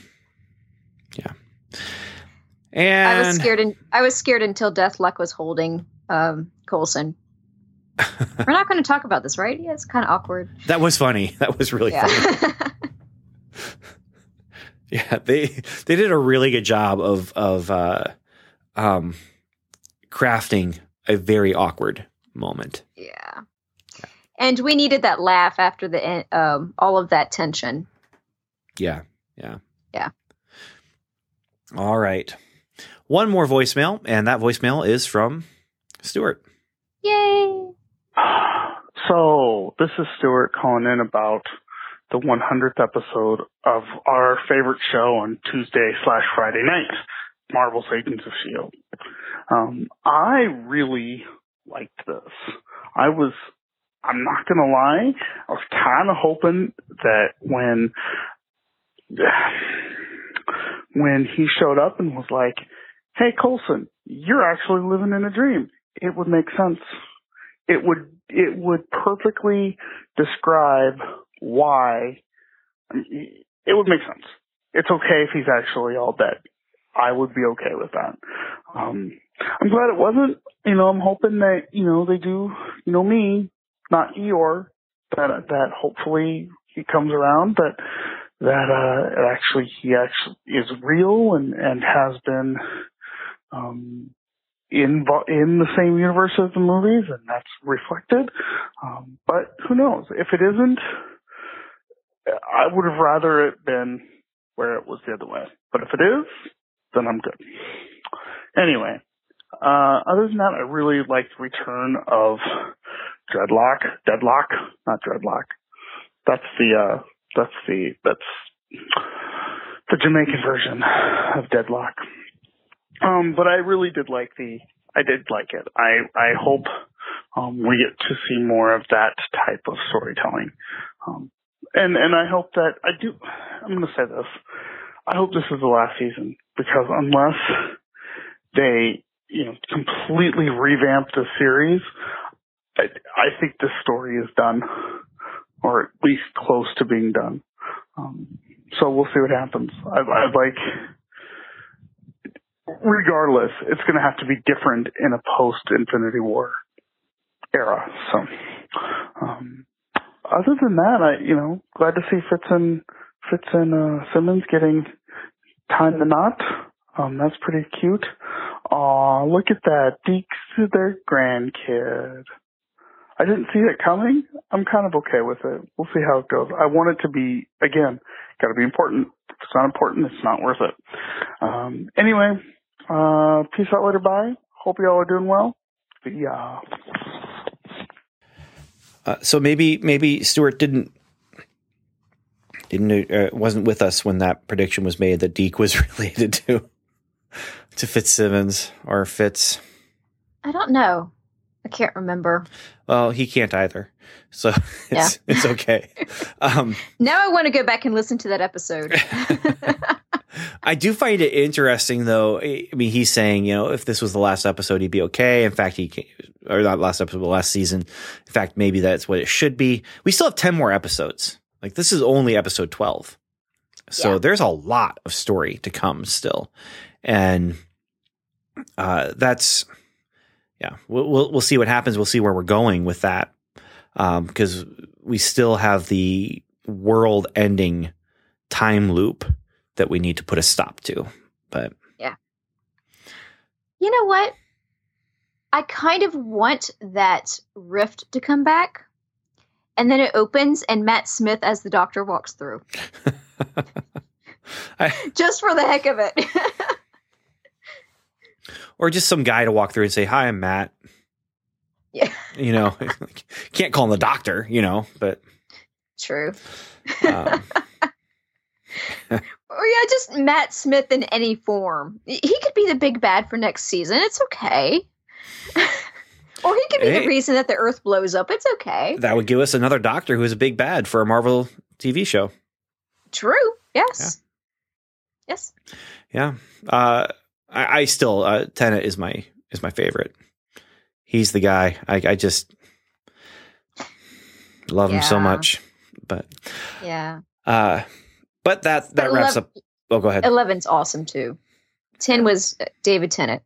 [SPEAKER 1] yeah. And
[SPEAKER 3] I was scared. In, I was scared until Deathlok was holding um, Coulson. *laughs* We're not going to talk about this, right? Yeah, it's kind of awkward.
[SPEAKER 1] That was funny. *laughs* That was really yeah. funny. yeah, they they did a really good job of of uh, um, crafting a very awkward moment.
[SPEAKER 3] Yeah. And we needed that laugh after the um, all of that tension.
[SPEAKER 1] Yeah, yeah,
[SPEAKER 3] yeah.
[SPEAKER 1] All right, one more voicemail, and that voicemail is from Stuart.
[SPEAKER 3] Yay!
[SPEAKER 7] So this is Stuart calling in about the 100th episode of our favorite show on Tuesday slash Friday night, Marvel's Agents of Shield. Um, I really liked this. I was I'm not gonna lie, I was kind of hoping that when when he showed up and was like, "Hey Coulson, you're actually living in a dream," it would make sense. It would it would perfectly describe why. It would make sense. It's okay if he's actually all dead. I would be okay with that. Um, I'm glad it wasn't. You know, I'm hoping that you know they do. You know me, not Eeyore, that that hopefully he comes around, but that uh actually he actually is real and and has been um in in the same universe as the movies and that's reflected um but who knows if it isn't i would have rather it been where it was the other way but if it is then i'm good anyway uh other than that i really liked return of dreadlock, Deathlok, not dreadlock. That's the uh, that's the that's the Jamaican version of Deathlok. Um, but I really did like the I did like it. I I hope um, we get to see more of that type of storytelling. Um, and and I hope that I do. I'm going to say this. I hope this is the last season because unless they you know completely revamp the series, I, I think the story is done, or at least close to being done. Um, so we'll see what happens. I, I'd like, regardless, it's going to have to be different in a post Infinity War era. So, um, other than that, I, you know, glad to see Fitz and Fitz and uh, Simmons getting time the knot. Um, that's pretty cute. Aw, look at that. Deke's their grandkid. I didn't see it coming. I'm kind of okay with it. We'll see how it goes. I want it to be, again, got to be important. If it's not important, it's not worth it. Um, anyway, uh, peace out later. Bye. Hope you all are doing well. Yeah.
[SPEAKER 1] Uh, so maybe maybe Stuart didn't didn't uh, wasn't with us when that prediction was made that Deke was *laughs* related to to Fitzsimmons or Fitz.
[SPEAKER 3] I don't know. I can't remember.
[SPEAKER 1] Well, he can't either. So *laughs* it's yeah. it's okay. Um, *laughs*
[SPEAKER 3] now I want to go back and listen to that episode. *laughs*
[SPEAKER 1] I do find it interesting, though. I mean, he's saying, you know, if this was the last episode, he'd be okay. In fact, he or not last episode, but last season. In fact, maybe that's what it should be. We still have ten more episodes. Like this is only episode twelve, so yeah. there's a lot of story to come still, and uh, that's yeah, we'll, we'll, we'll see what happens. We'll see where we're going with that because um, we still have the world-ending time loop that we need to put a stop to. But
[SPEAKER 3] yeah, you know what? I kind of want that rift to come back, and then it opens, and Matt Smith as the Doctor walks through, *laughs* I, just for the heck of it. *laughs*
[SPEAKER 1] or just some guy to walk through and say, "Hi, I'm Matt."
[SPEAKER 3] Yeah,
[SPEAKER 1] you know, *laughs* can't call him the doctor, you know, but
[SPEAKER 3] true. Um, *laughs* or yeah, just Matt Smith in any form. He could be the big bad for next season. It's okay. *laughs* or he could be hey, the reason that the Earth blows up. It's okay.
[SPEAKER 1] That would give us another Doctor who is a big bad for a Marvel TV show.
[SPEAKER 3] True. Yes. Yeah. Yes.
[SPEAKER 1] Yeah. Uh, I, I still uh, Tennant is my is my favorite. He's the guy. I, I just love yeah. him so much. But
[SPEAKER 3] yeah.
[SPEAKER 1] Uh, but that that but wraps 11, up. Oh, go ahead.
[SPEAKER 3] Eleven's awesome too. Ten was David Tennant,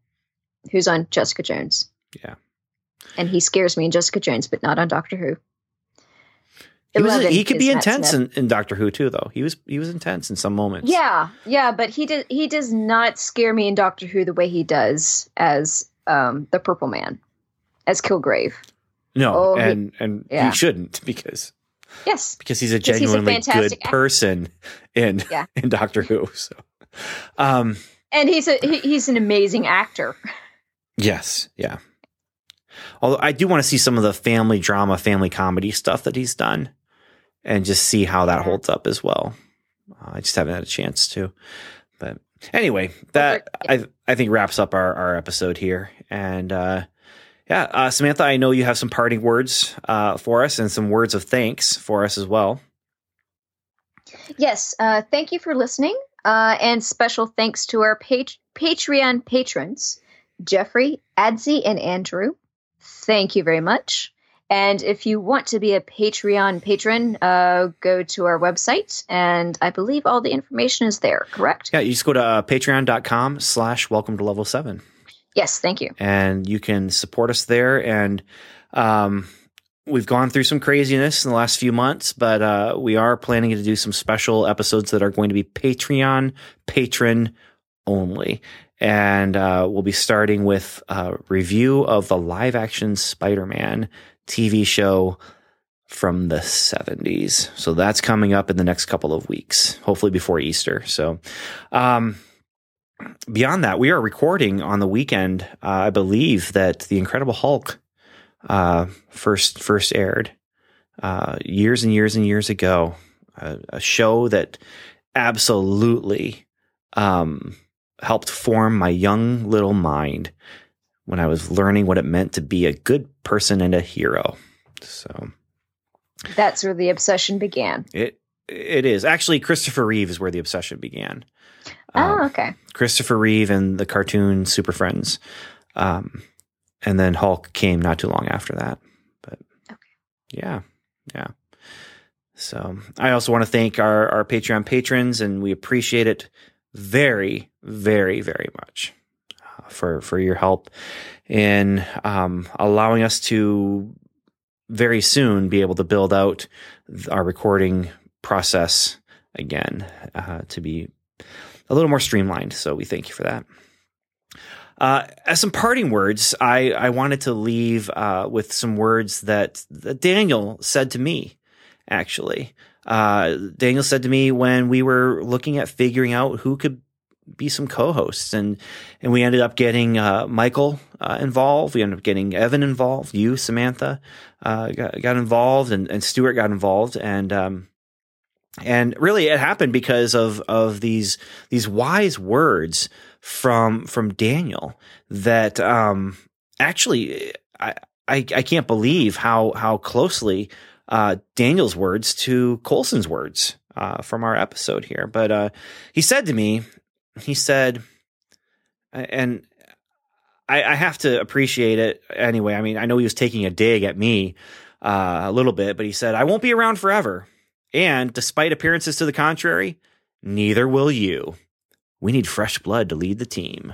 [SPEAKER 3] who's on Jessica Jones.
[SPEAKER 1] Yeah.
[SPEAKER 3] and he scares me in Jessica Jones, but not on Doctor Who.
[SPEAKER 1] He, was, he could be intense in, in, Doctor Who too, though. He was he was intense in some moments.
[SPEAKER 3] Yeah, yeah, but he did he does not scare me in Doctor Who the way he does as um, the Purple Man, as Kilgrave.
[SPEAKER 1] No, oh, and he, and yeah. he shouldn't because
[SPEAKER 3] yes,
[SPEAKER 1] because he's a genuinely he's a good actor. person in yeah. *laughs* in Doctor Who. So, um,
[SPEAKER 3] and he's a he, he's an amazing actor.
[SPEAKER 1] Yes, yeah. Although I do want to see some of the family drama, family comedy stuff that he's done and just see how that holds up as well. Uh, I just haven't had a chance to. But anyway, that I I think wraps up our, our episode here. And uh, yeah, uh, Samantha, I know you have some parting words uh, for us and some words of thanks for us as well.
[SPEAKER 3] Yes, uh, thank you for listening. Uh, and special thanks to our pat- Patreon patrons, Jeffrey, Adzi, and Andrew. Thank you very much. And if you want to be a Patreon patron, uh, go to our website, and I believe all the information is there. Correct?
[SPEAKER 1] Yeah, you just go to uh, patreon.com slash welcome to level seven.
[SPEAKER 3] Yes, thank you.
[SPEAKER 1] And you can support us there. And um, we've gone through some craziness in the last few months, but uh, we are planning to do some special episodes that are going to be Patreon patron only and uh, we'll be starting with a review of the live action Spider Man TV show from the 70s. So that's coming up in the next couple of weeks, hopefully before Easter. So, um, beyond that, we are recording on the weekend. Uh, I believe that the Incredible Hulk uh, first first aired uh, years and years and years ago. a show that absolutely um, helped form my young little mind when I was learning what it meant to be a good person and a hero. So
[SPEAKER 3] that's where the obsession began.
[SPEAKER 1] It it is actually Christopher Reeve is where the obsession began.
[SPEAKER 3] Oh, um, okay.
[SPEAKER 1] Christopher Reeve and the cartoon Super Friends, um, and then Hulk came not too long after that. But okay. yeah, yeah. So I also want to thank our our Patreon patrons, and we appreciate it very, very, very much for for your help in um, allowing us to very soon be able to build out our recording process again uh, to be a little more streamlined. So we thank you for that. Uh, as some parting words, I, I wanted to leave uh, with some words that, that Daniel said to me, actually uh, Daniel said to me when we were looking at figuring out who could be some co-hosts and and we ended up getting uh, Michael uh, involved. We ended up getting Evan involved. You, Samantha, uh, got, got, involved, and, and Stuart got involved, and um, and really it happened because of of these these wise words from from Daniel that um, actually I, I I can't believe how how closely uh, Daniel's words to Coulson's words uh, from our episode here. But uh, he said to me, he said, and I, I, have to appreciate it anyway. I mean, I know he was taking a dig at me uh, a little bit, but he said, I won't be around forever. And despite appearances to the contrary, neither will you. We need fresh blood to lead the team.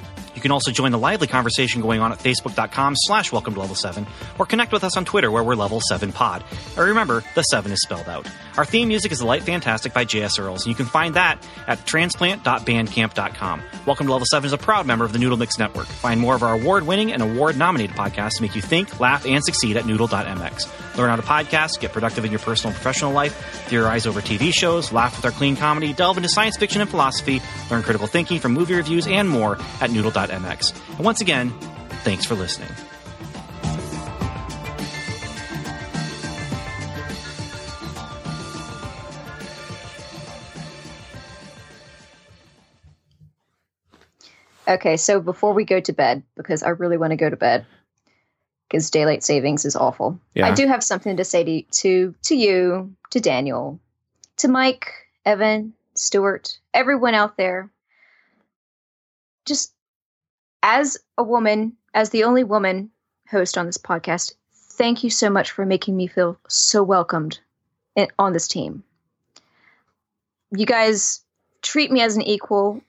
[SPEAKER 1] You can also join the lively conversation going on at facebook.com slash welcome to level 7 or connect with us on Twitter where we're level 7 pod. And remember, the 7 is spelled out. Our theme music is The Light Fantastic by J.S. Earls, and you can find that at transplant.bandcamp.com. Welcome to Level 7 is a proud member of the Noodle Mix Network. Find more of our award winning and award nominated podcasts to make you think, laugh, and succeed at noodle.mx. Learn how to podcast, get productive in your personal and professional life, theorize over TV shows, laugh with our clean comedy, delve into science fiction and philosophy, learn critical thinking from movie reviews, and more at noodle.mx. And once again, thanks for listening.
[SPEAKER 3] Okay, so before we go to bed, because I really want to go to bed, because daylight savings is awful. Yeah. I do have something to say to to to you, to Daniel, to Mike, Evan, Stuart, everyone out there. just as a woman, as the only woman host on this podcast, thank you so much for making me feel so welcomed in, on this team. You guys treat me as an equal,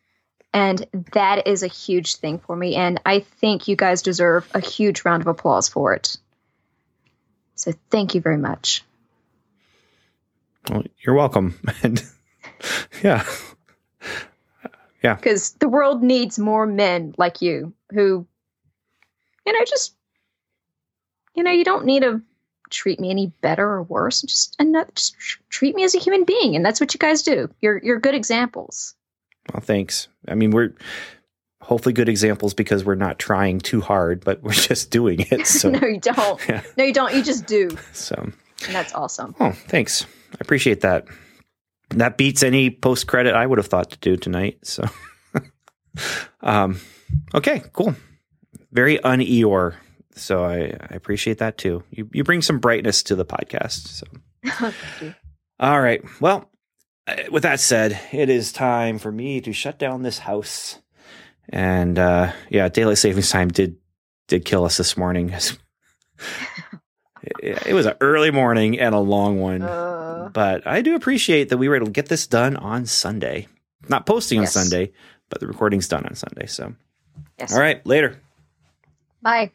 [SPEAKER 3] and that is a huge thing for me. And I think you guys deserve a huge round of applause for it. So thank you very much.
[SPEAKER 1] Well, you're welcome. *laughs* And yeah. Yeah.
[SPEAKER 3] Because the world needs more men like you who, you know, just, you know, you don't need to treat me any better or worse. Just, enough, just treat me as a human being. And that's what you guys do. You're, you're good examples.
[SPEAKER 1] Well, thanks. I mean, we're hopefully good examples because we're not trying too hard, but we're *laughs* just doing it. *laughs* So
[SPEAKER 3] no, you don't. Yeah. No, you don't. You just do.
[SPEAKER 1] So
[SPEAKER 3] and that's awesome.
[SPEAKER 1] Oh, thanks. I appreciate that. That beats any post credit I would have thought to do tonight. So, *laughs* um, okay, cool. Very un Eeyore. So I, I appreciate that too. You you bring some brightness to the podcast. So, all right. Well, with that said, it is time for me to shut down this house. And uh, yeah, daylight savings time did did kill us this morning. *laughs* it was an early morning and a long one. Uh, but I do appreciate that we were able to get this done on Sunday. Not posting on yes. Sunday, but the recording's done on Sunday. So, yes. all right, later.
[SPEAKER 3] Bye.